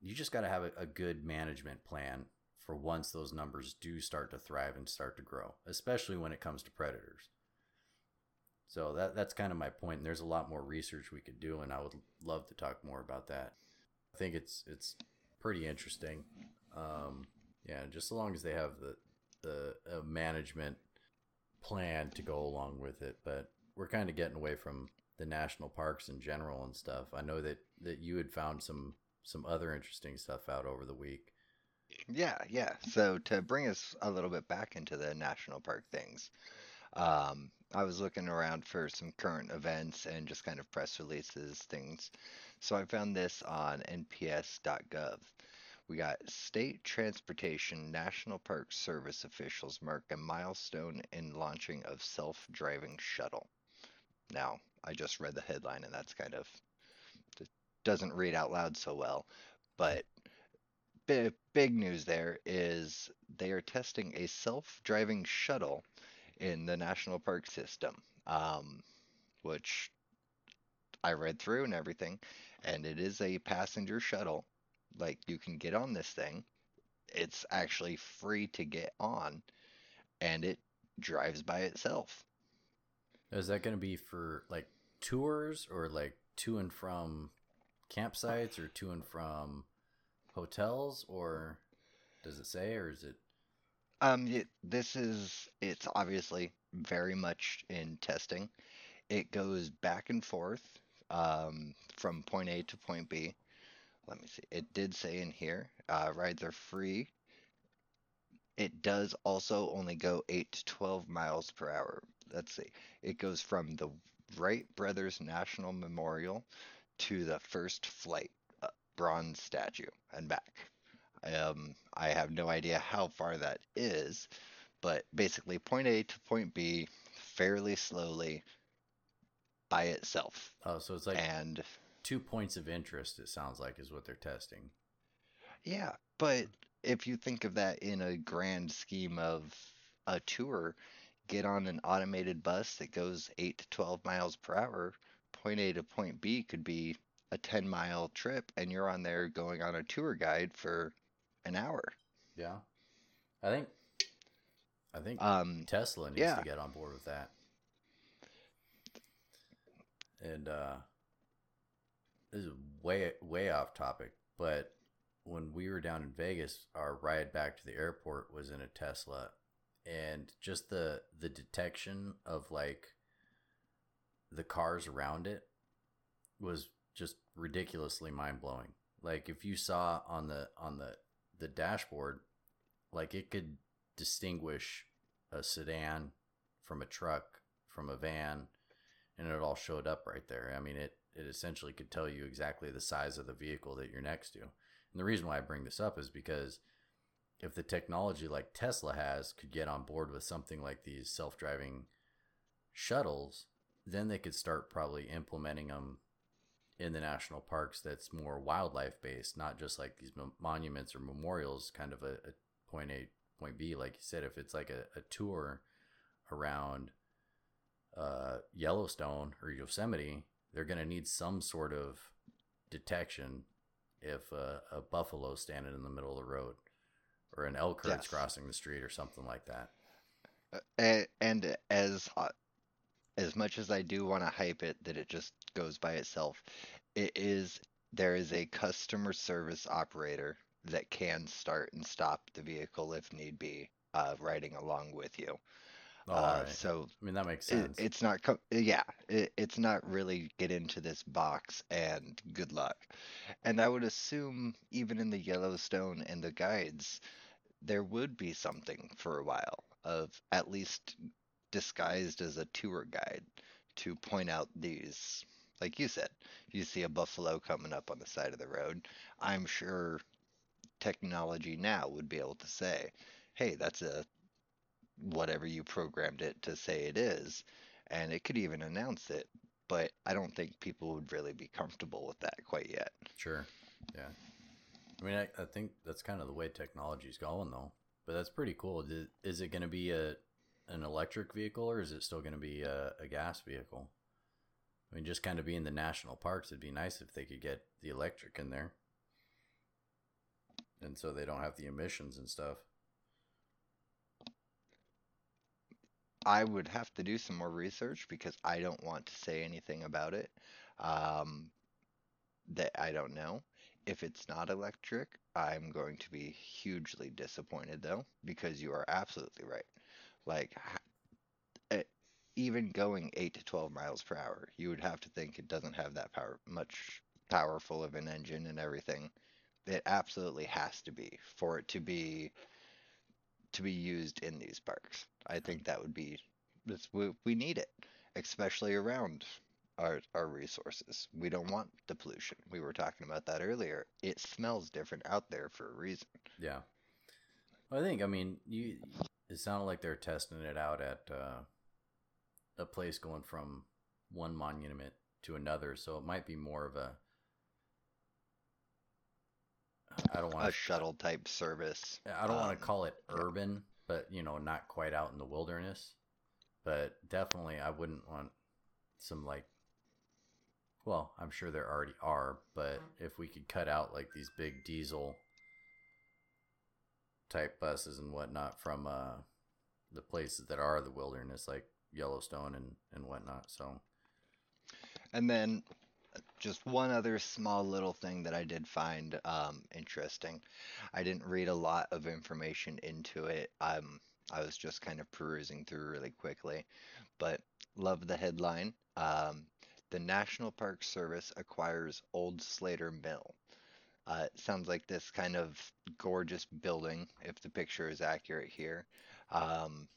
you just got to have a, a good management plan for once those numbers do start to thrive and start to grow, especially when it comes to predators. So that that's kind of my point. And there's a lot more research we could do, and I would love to talk more about that. I think it's it's pretty interesting. Um, yeah, just so long as they have the the uh, management plan to go along with it. But we're kind of getting away from the national parks in general and stuff. I know that that you had found some some other interesting stuff out over the week. Yeah, yeah. So to bring us a little bit back into the national park things, um, I was looking around for some current events and just kind of press releases, things. So I found this on nps.gov. We got State Transportation National Park Service officials mark a milestone in launching of self-driving shuttle. Now, I just read the headline and that's kind of doesn't read out loud so well, but big, big news there is they are testing a self-driving shuttle in the national park system, um, which I read through and everything, and it is a passenger shuttle. Like you can get on this thing. It's actually free to get on, and it drives by itself. Is that going to be for like tours or like to and from campsites or to and from hotels or does it say or is it Um, it, this is it's obviously very much in testing. It goes back and forth um, from point A to point B. Let me see. It did say in here, uh, rides are free. It does also only go 8 to 12 miles per hour. Let's see. It goes from the Wright Brothers National Memorial to the first flight uh, bronze statue and back. Um, I have no idea how far that is, but basically point A to point B fairly slowly by itself. oh so it's like And two points of interest it sounds like is what they're testing yeah, but if you think of that in a grand scheme of a tour, get on an automated bus that goes 8 to 12 miles per hour, point A to point B could be a 10 mile trip, and you're on there going on a tour guide for an hour. yeah i think i think Um, tesla needs yeah. to get on board with that and uh this is way way off topic but when we were down in vegas our ride back to the airport was in a tesla and just the the detection of like the cars around it was just ridiculously mind-blowing like if you saw on the on the the dashboard like it could distinguish a sedan from a truck from a van and it all showed up right there. I mean it it essentially could tell you exactly the size of the vehicle that you're next to. And the reason why i bring this up is because if the technology like tesla has could get on board with something like these self-driving shuttles then they could start probably implementing them in the national parks that's more wildlife based not just like these mon- monuments or memorials kind of a, a point a point b like you said if it's like a, a tour around uh, yellowstone or yosemite they're going to need some sort of detection if a, a buffalo standing in the middle of the road or an elk herd's Yes. crossing the street or something like that and, and as uh, as much as I do want to hype it that it just goes by itself, it is there is a customer service operator that can start and stop the vehicle if need be, uh, riding along with you. Uh, right. So i mean that makes it, sense it's not co- yeah it, it's not really get into this box and good luck and i would assume even in the yellowstone and the guides there would be something for a while of at least disguised as a tour guide to point out these like you said you see a buffalo coming up on the side of the road i'm sure technology now would be able to say hey that's a whatever you programmed it to say it is, and it could even announce it. But I don't think people would really be comfortable with that quite yet. Sure. Yeah. I mean, I, I think that's kind of the way technology's going, though. But that's pretty cool. Is- it going to be a an electric vehicle or is it still going to be a, a gas vehicle? I mean, just kind of being the national parks, it'd be nice if they could get the electric in there, and so they don't have the emissions and stuff. I would have to do some more research because I don't want to say anything about it um, that I don't know. If it's not electric, I'm going to be hugely disappointed though, because you are absolutely right. Like, even going 8 to 12 miles per hour, you would have to think it doesn't have that power much powerful of an engine and everything. It absolutely has to be for it to be to be used in these parks. I think that would be we, we need it, especially around our our resources. We don't want the pollution. We were talking about that earlier. It smells different out there for a reason. Yeah. I think I mean you. It sounded like they're testing it out at uh, a place going from one monument to another, so it might be more of a. I don't want A shuttle type service. I don't want Um, to call it urban, but you know, not quite out in the wilderness. But definitely, I wouldn't want some like. Well, I'm sure there already are, but if we could cut out like these big diesel type buses and whatnot from uh, the places that are the wilderness, like Yellowstone and and whatnot. So And then just one other small little thing that I did find um, interesting. I didn't read a lot of information into it. Um, I was just kind of perusing through really quickly, but love the headline. Um, the National Park Service acquires Old Slater Mill. Uh, it sounds like this kind of gorgeous building, if the picture is accurate here, um,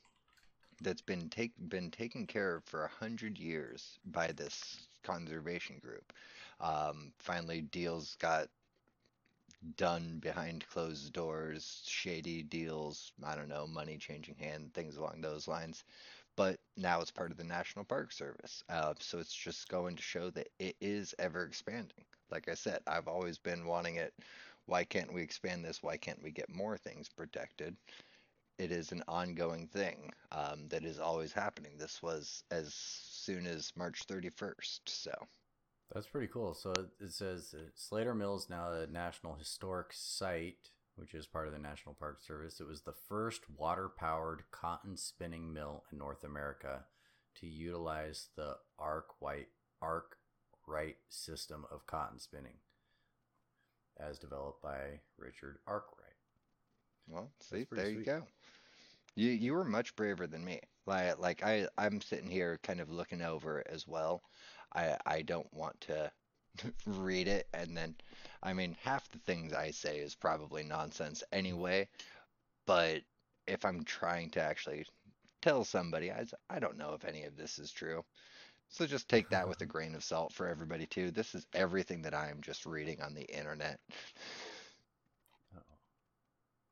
that's been take been taken care of for a hundred years by this conservation group. Um, finally, deals got done behind closed doors, shady deals, I don't know, money changing hand, things along those lines. But now it's part of the National Park Service. Uh, so it's just going to show that it is ever expanding. Like I said, I've always been wanting it. Why can't we expand this? Why can't we get more things protected? It is an ongoing thing um, that is always happening. This was as soon as March 31st. So, That's pretty cool. So it- says Slater Mill is now a National Historic Site, which is part of the National Park Service. It was the first water powered cotton spinning mill in North America to utilize the arc white arc right system of cotton spinning as developed by Richard Arkwright. Well, see, there you go. You you were much braver than me. Like like I I'm sitting here kind of looking over as well. I I don't want to read it and then I mean half the things I say is probably nonsense anyway, but if I'm trying to actually tell somebody I I don't know if any of this is true. So just take that with a grain of salt for everybody too. This is everything that I am just reading on the internet.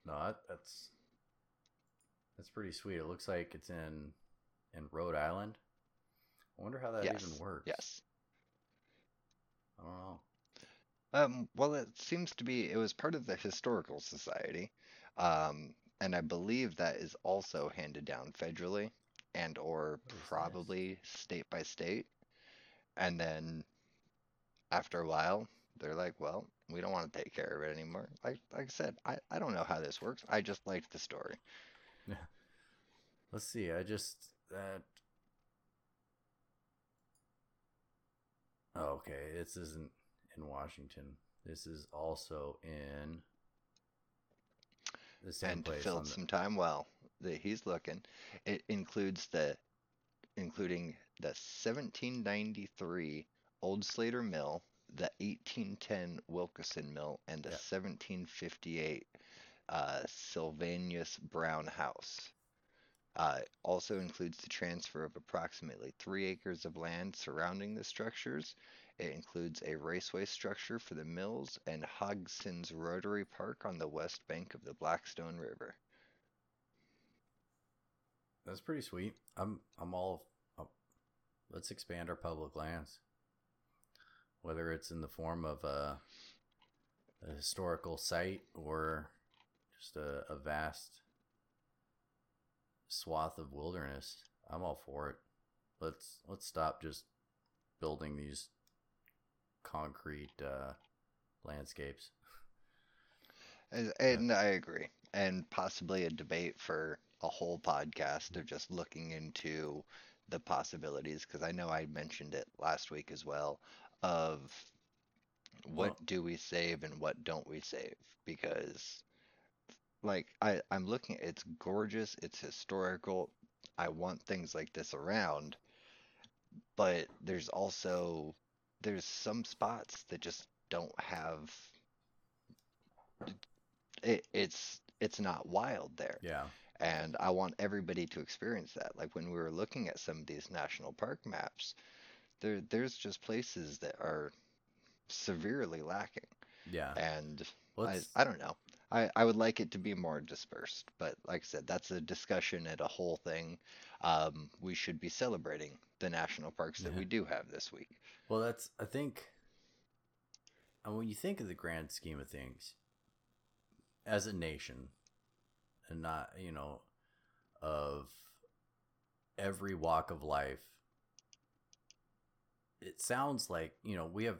Uh-oh. No, that, that's that's pretty sweet. It looks like it's in in Rhode Island. I wonder how that Yes. even works. Yes. I don't know. Um, well, it seems to be, it was part of the Historical Society. Um, and I believe that is also handed down federally and or What is this? probably state by state. And then after a while, they're like, well, we don't want to take care of it anymore. Like like I said, I, I don't know how this works. I just liked the story. Yeah. Let's see. I just that. Oh, okay, this isn't in Washington. This is also in the same and place. fill the- some time well. that he's looking, it includes the including the 1793 Old Slater Mill, the 1810 Wilkinson Mill, and the Yeah. 1758 uh, Sylvanus Brown House. Uh, also includes the transfer of approximately three acres of land surrounding the structures. It includes a raceway structure for the mills and Hodgson's Rotary Park on the west bank of the Blackstone River. That's pretty sweet. I'm I'm all. Uh, let's expand our public lands. Whether it's in the form of a, a historical site or just a, a vast swath of wilderness, I'm all for it. Let's let's stop just building these concrete uh, landscapes. And, and I agree. And possibly a debate for a whole podcast of just looking into the possibilities, because I know I mentioned it last week as well, of what Well- do we save and what don't we save? Because like I, I'm looking it's gorgeous, it's historical. I want things like this around, but there's also there's some spots that just don't have it, it's it's not wild there. Yeah. And I want everybody to experience that. Like when we were looking at some of these national park maps, there there's just places that are severely lacking. Yeah. And I, I don't know. I, I would like it to be more dispersed, but like I said, that's a discussion and a whole thing. Um, we should be celebrating the national parks that Yeah. we do have this week. Well, that's I think. And when you think of the grand scheme of things, as a nation, and not you know, of every walk of life, it sounds like you know we have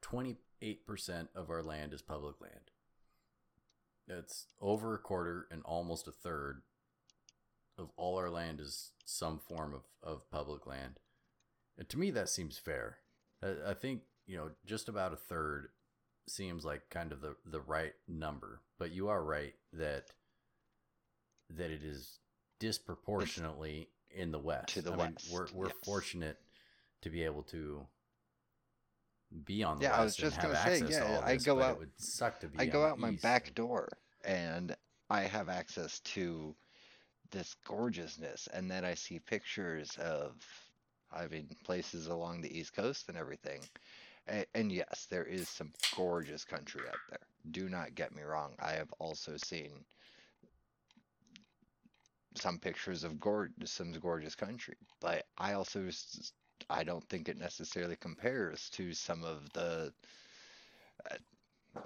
twenty eight percent of our land is public land. It's over a quarter and almost a third of all our land is some form of, of public land. And to me, that seems fair. I, I think, you know, just about a third seems like kind of the, the right number. But you are right that that it is disproportionately in the West. To the I mean, west, we're we're yes. fortunate to be able to be on the Yeah, I was just have gonna say, access to yeah, all I this, go out- It would suck to be. I go out my East back door and I have access to this gorgeousness, and then I see pictures of, I mean, places along the East Coast and everything. And, and yes, there is some gorgeous country out there. Do not get me wrong. I have also seen some pictures of gor- some gorgeous country, but I also I don't think it necessarily compares to some of the uh,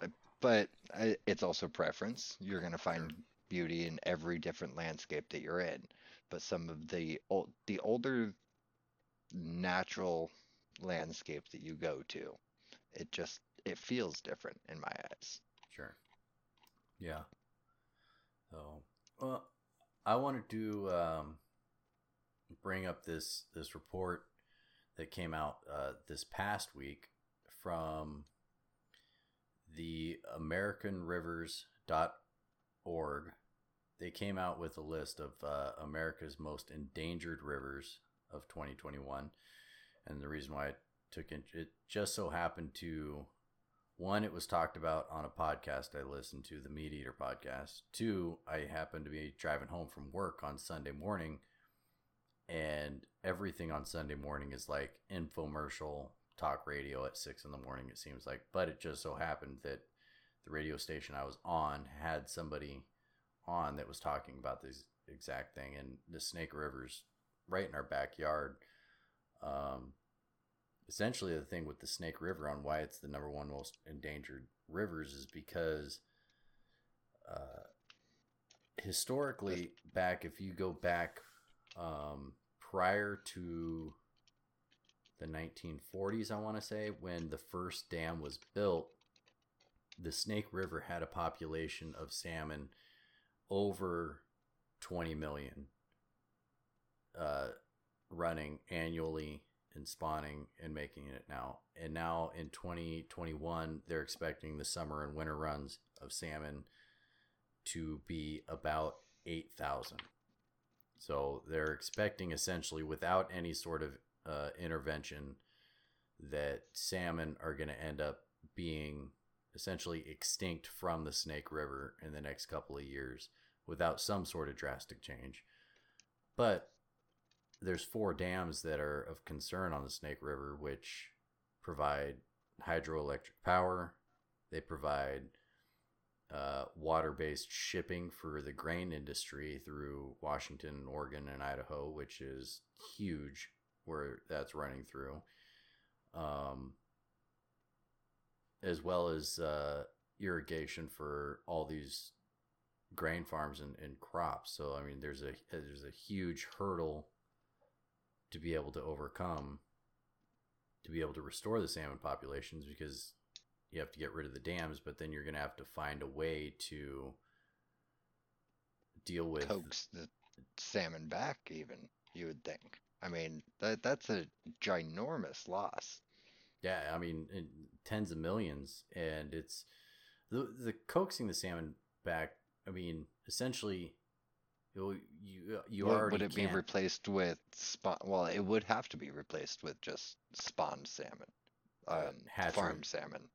uh, but I- it's also preference. You're going to find beauty in every different landscape that you're in. But some of the old, the older natural landscape that you go to, it just it feels different in my eyes. Sure. Yeah. So, well, I wanted to um, bring up this this report that came out uh, this past week from the AmericanRivers.org. They came out with a list of uh, America's most endangered rivers of 2021, and the reason why took it, it just so happened to one, it was talked about on a podcast I listened to, the Meat Eater podcast. Two, I happened to be driving home from work on Sunday morning, and everything on Sunday morning is like infomercial talk radio at six in the morning, it seems like. But it just so happened that the radio station I was on had somebody on that was talking about this exact thing, and the Snake River's right in our backyard. Um, essentially the thing with the Snake River on why it's the number one most endangered rivers is because uh, historically back if you go back um, prior to the 1940s I want to say when the first dam was built the Snake River had a population of salmon over 20 million uh, running annually and spawning and making it now. And now in 2021, they're expecting the summer and winter runs of salmon to be about 8,000. So they're expecting essentially without any sort of uh, intervention that salmon are going to end up being essentially extinct from the Snake River in the next couple of years without some sort of drastic change. But there's four dams that are of concern on the Snake River, which provide hydroelectric power. They provide uh, water-based shipping for the grain industry through Washington, Oregon, and Idaho, which is huge where that's running through. Um, as well as uh, irrigation for all these grain farms and, and crops. So I mean, there's a there's a huge hurdle to be able to overcome to be able to restore the salmon populations because you have to get rid of the dams, but then you're going to have to find a way to deal with Coax the salmon back, even you would think. I mean, that that's a ginormous loss. Yeah, I mean, in tens of millions, and it's the the coaxing the salmon back. I mean, essentially, You you, you Would, already would it be can't. replaced with spawn? Well, it would have to be replaced with just spawned salmon, Uh, um, hatchery. farmed salmon.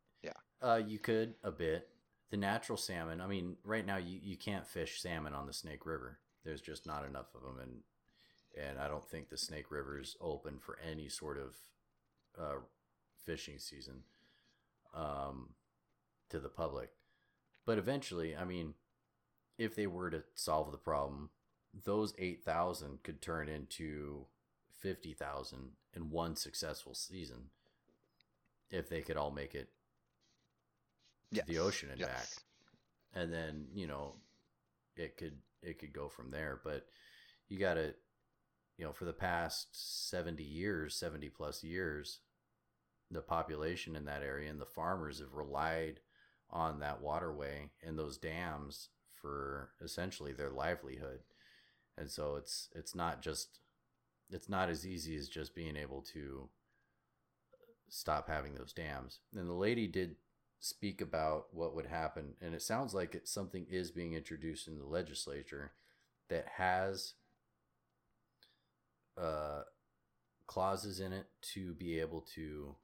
Uh, you could a bit. The natural salmon. I mean, right now you, you can't fish salmon on the Snake River. There's just not enough of them, and and I don't think the Snake River is open for any sort of uh, fishing season um, to the public. But eventually, I mean, if they were to solve the problem, those eight thousand could turn into fifty thousand in one successful season if they could all make it to the ocean and back. And then you know it could it could go from there. But you got to you know for the past 70 years 70 plus years the population in that area and the farmers have relied on that waterway and those dams for essentially their livelihood. And so it's it's not just it's not as easy as just being able to stop having those dams. And the lady did speak about what would happen and it sounds like it, something is being introduced in the legislature that has uh, clauses in it to be able to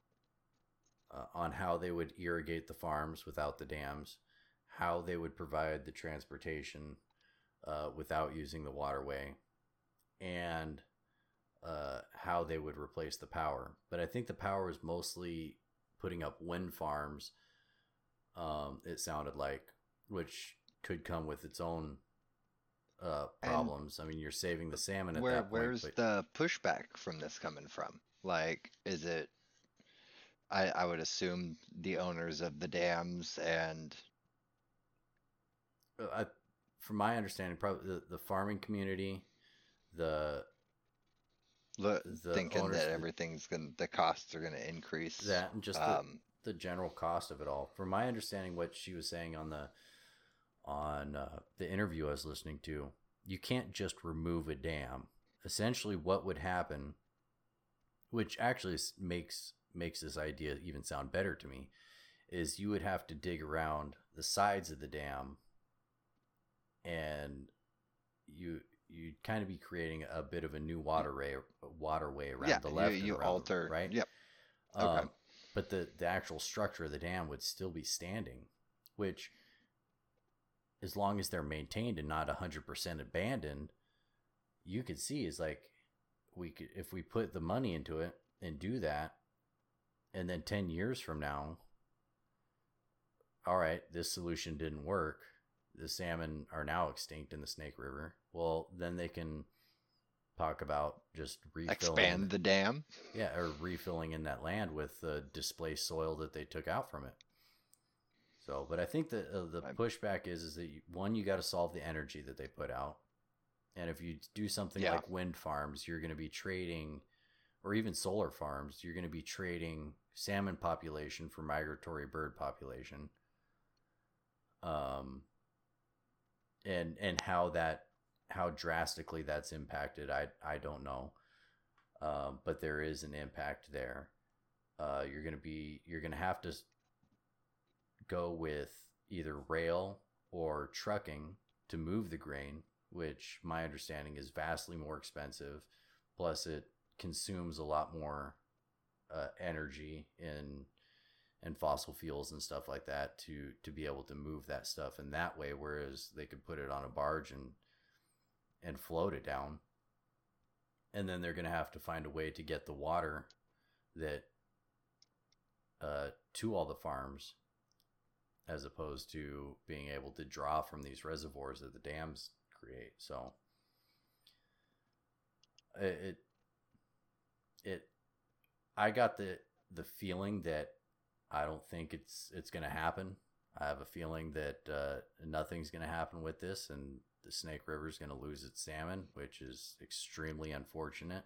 uh, on how they would irrigate the farms without the dams how they would provide the transportation uh, without using the waterway and uh, how they would replace the power. But i think the power is mostly putting up wind farms um, it sounded like, which could come with its own uh, And problems. I mean, you're saving the salmon at Where that point. where's but the pushback from this coming from? Like, is it? I I would assume the owners of the dams and uh, I, from my understanding, probably the, the farming community, the look The thinking that everything's gonna the costs are gonna increase. that and just um, the general cost of it all. From my understanding, what she was saying on the on uh, the interview I was listening to, you can't just remove a dam. Essentially, what would happen, which actually makes makes this idea even sound better to me, is you would have to dig around the sides of the dam, and you you'd kind of be creating a bit of a new waterway waterway around yeah, the left you, you around alter right Yep. Okay. um, but the the actual structure of the dam would still be standing, which, as long as they're maintained and not hundred percent abandoned, you could see is like we could if we put the money into it and do that, and then ten years from now, all right, this solution didn't work. The salmon are now extinct in the Snake River. Well, then they can talk about just refilling Expand the dam. yeah, or refilling in that land with the displaced soil that they took out from it. So, but I think that uh, the pushback is is that you, one, you got to solve the energy that they put out, and if you do something Yeah. like wind farms, you're going to be trading, or even solar farms, you're going to be trading salmon population for migratory bird population. Um, and and how that how drastically that's impacted, I I don't know um, but there is an impact there. Uh, you're gonna be you're gonna have to go with either rail or trucking to move the grain, which my understanding is vastly more expensive. Plus, it consumes a lot more uh, energy in and fossil fuels and stuff like that to to be able to move that stuff in that way. Whereas they could put it on a barge and and float it down. And then they're going to have to find a way to get the water that uh, to all the farms as opposed to being able to draw from these reservoirs that the dams create. So it it, i got the the feeling that i don't think it's it's going to happen. I have a feeling that uh, nothing's going to happen with this and the Snake River is going to lose its salmon, which is extremely unfortunate.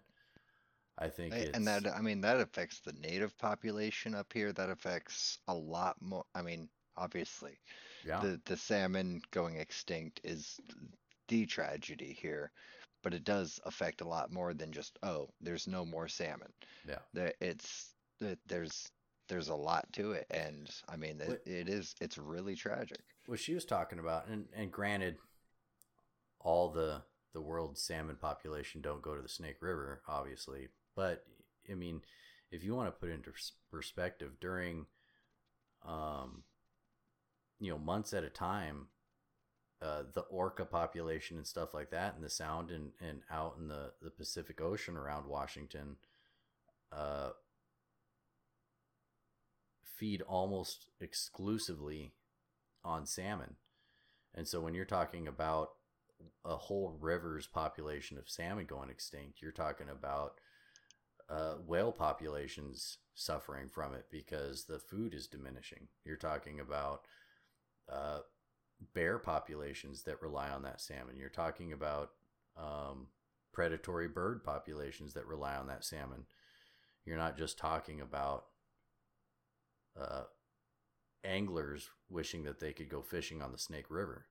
I think And that, I mean, that affects the native population up here. That affects a lot more. I mean, obviously, yeah, the the salmon going extinct is the tragedy here, but it does affect a lot more than just oh, there's no more salmon. yeah. There, it's it, there's there's a lot to it, and I mean, it, What- it is it's really tragic. What she was talking about, and and granted, all the the world's salmon population don't go to the Snake River, obviously. But I mean, if you want to put into perspective, during um, you know months at a time, uh, the orca population and stuff like that, and the sound and, and out in the, the Pacific Ocean around Washington, uh, feed almost exclusively on salmon. And so when you're talking about a whole river's population of salmon going extinct, you're talking about uh, whale populations suffering from it because the food is diminishing. You're talking about uh, bear populations that rely on that salmon. You're talking about um, predatory bird populations that rely on that salmon. You're not just talking about uh, anglers wishing that they could go fishing on the Snake River.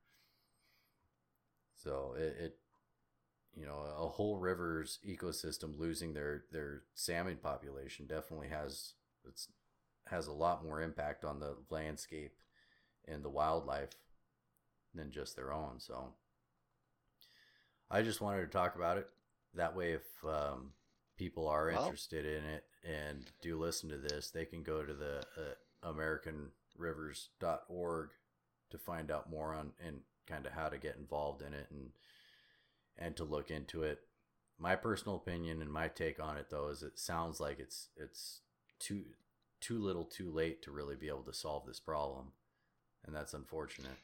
So it, it, you know, a whole river's ecosystem losing their their salmon population definitely has it's has a lot more impact on the landscape and the wildlife than just their own. So I just wanted to talk about it. That way, if um, people are well, interested in it and do listen to this, they can go to the uh, AmericanRivers.org to find out more on and kind of how to get involved in it and and to look into it. My personal opinion and my take on it though is it sounds like it's it's too too little too late to really be able to solve this problem and that's unfortunate.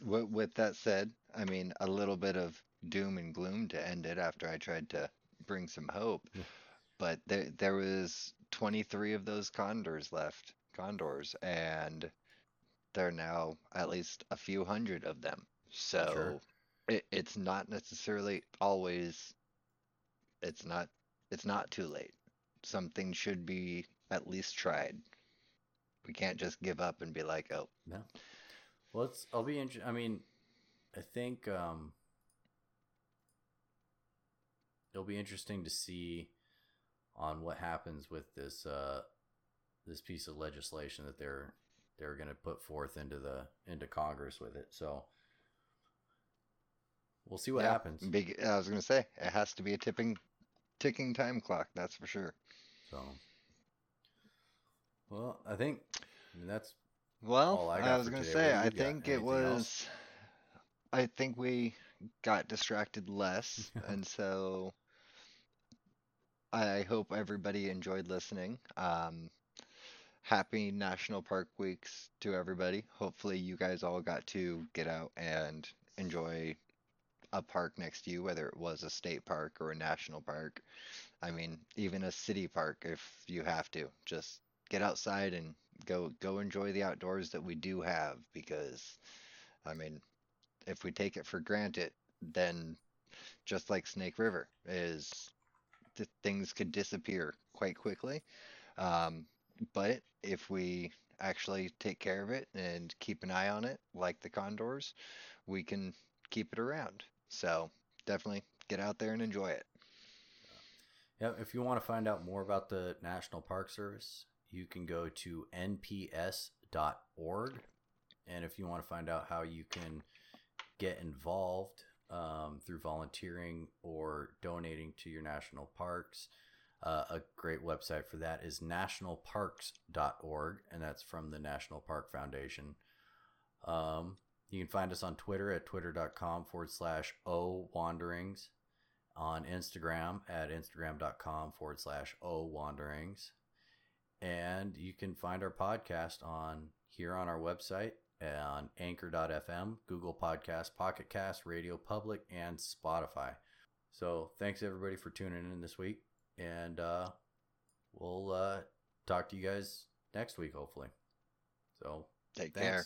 With, with that said, I mean a little bit of doom and gloom to end it after I tried to bring some hope. but there there was 23 of those condors left condors, and there are now at least a few hundred of them. So sure. it, it's not necessarily always. It's not. It's not too late. Something should be at least tried. We can't just give up and be like, oh. No. Well, it's. I'll be interested. I mean, I think um, it'll be interesting to see on what happens with this uh, this piece of legislation that they're they're going to put forth into the into Congress with it. So we'll see what yeah, happens. Big. I was going to say it has to be a tipping ticking time clock. That's for sure. So, well, I think I mean, that's well. I, I, was going to say I think it was. Else? I think we got distracted less, and so I hope everybody enjoyed listening. Um, happy National Park Weeks to everybody. Hopefully, you guys all got to get out and enjoy a park next to you, whether it was a state park or a national park. I mean, even a city park if you have to. Just get outside and go go enjoy the outdoors that we do have because I mean, if we take it for granted, then just like Snake River is things could disappear quite quickly. Um, but if we actually take care of it and keep an eye on it, like the condors, we can keep it around. So definitely get out there and enjoy it. Yeah, if you want to find out more about the National Park Service, you can go to nps.org. And if you want to find out how you can get involved um, through volunteering or donating to your national parks, uh, a great website for that is nationalparks.org, and that's from the National Park Foundation. Um, you can find us on Twitter at twitter.com forward slash O Wanderings, on Instagram at instagram.com forward slash O Wanderings. And you can find our podcast on here on our website on anchor.fm, Google Podcast, Pocket Cast, Radio Public, and Spotify. So thanks everybody for tuning in this week and uh, we'll uh, talk to you guys next week, hopefully. So take thanks. care.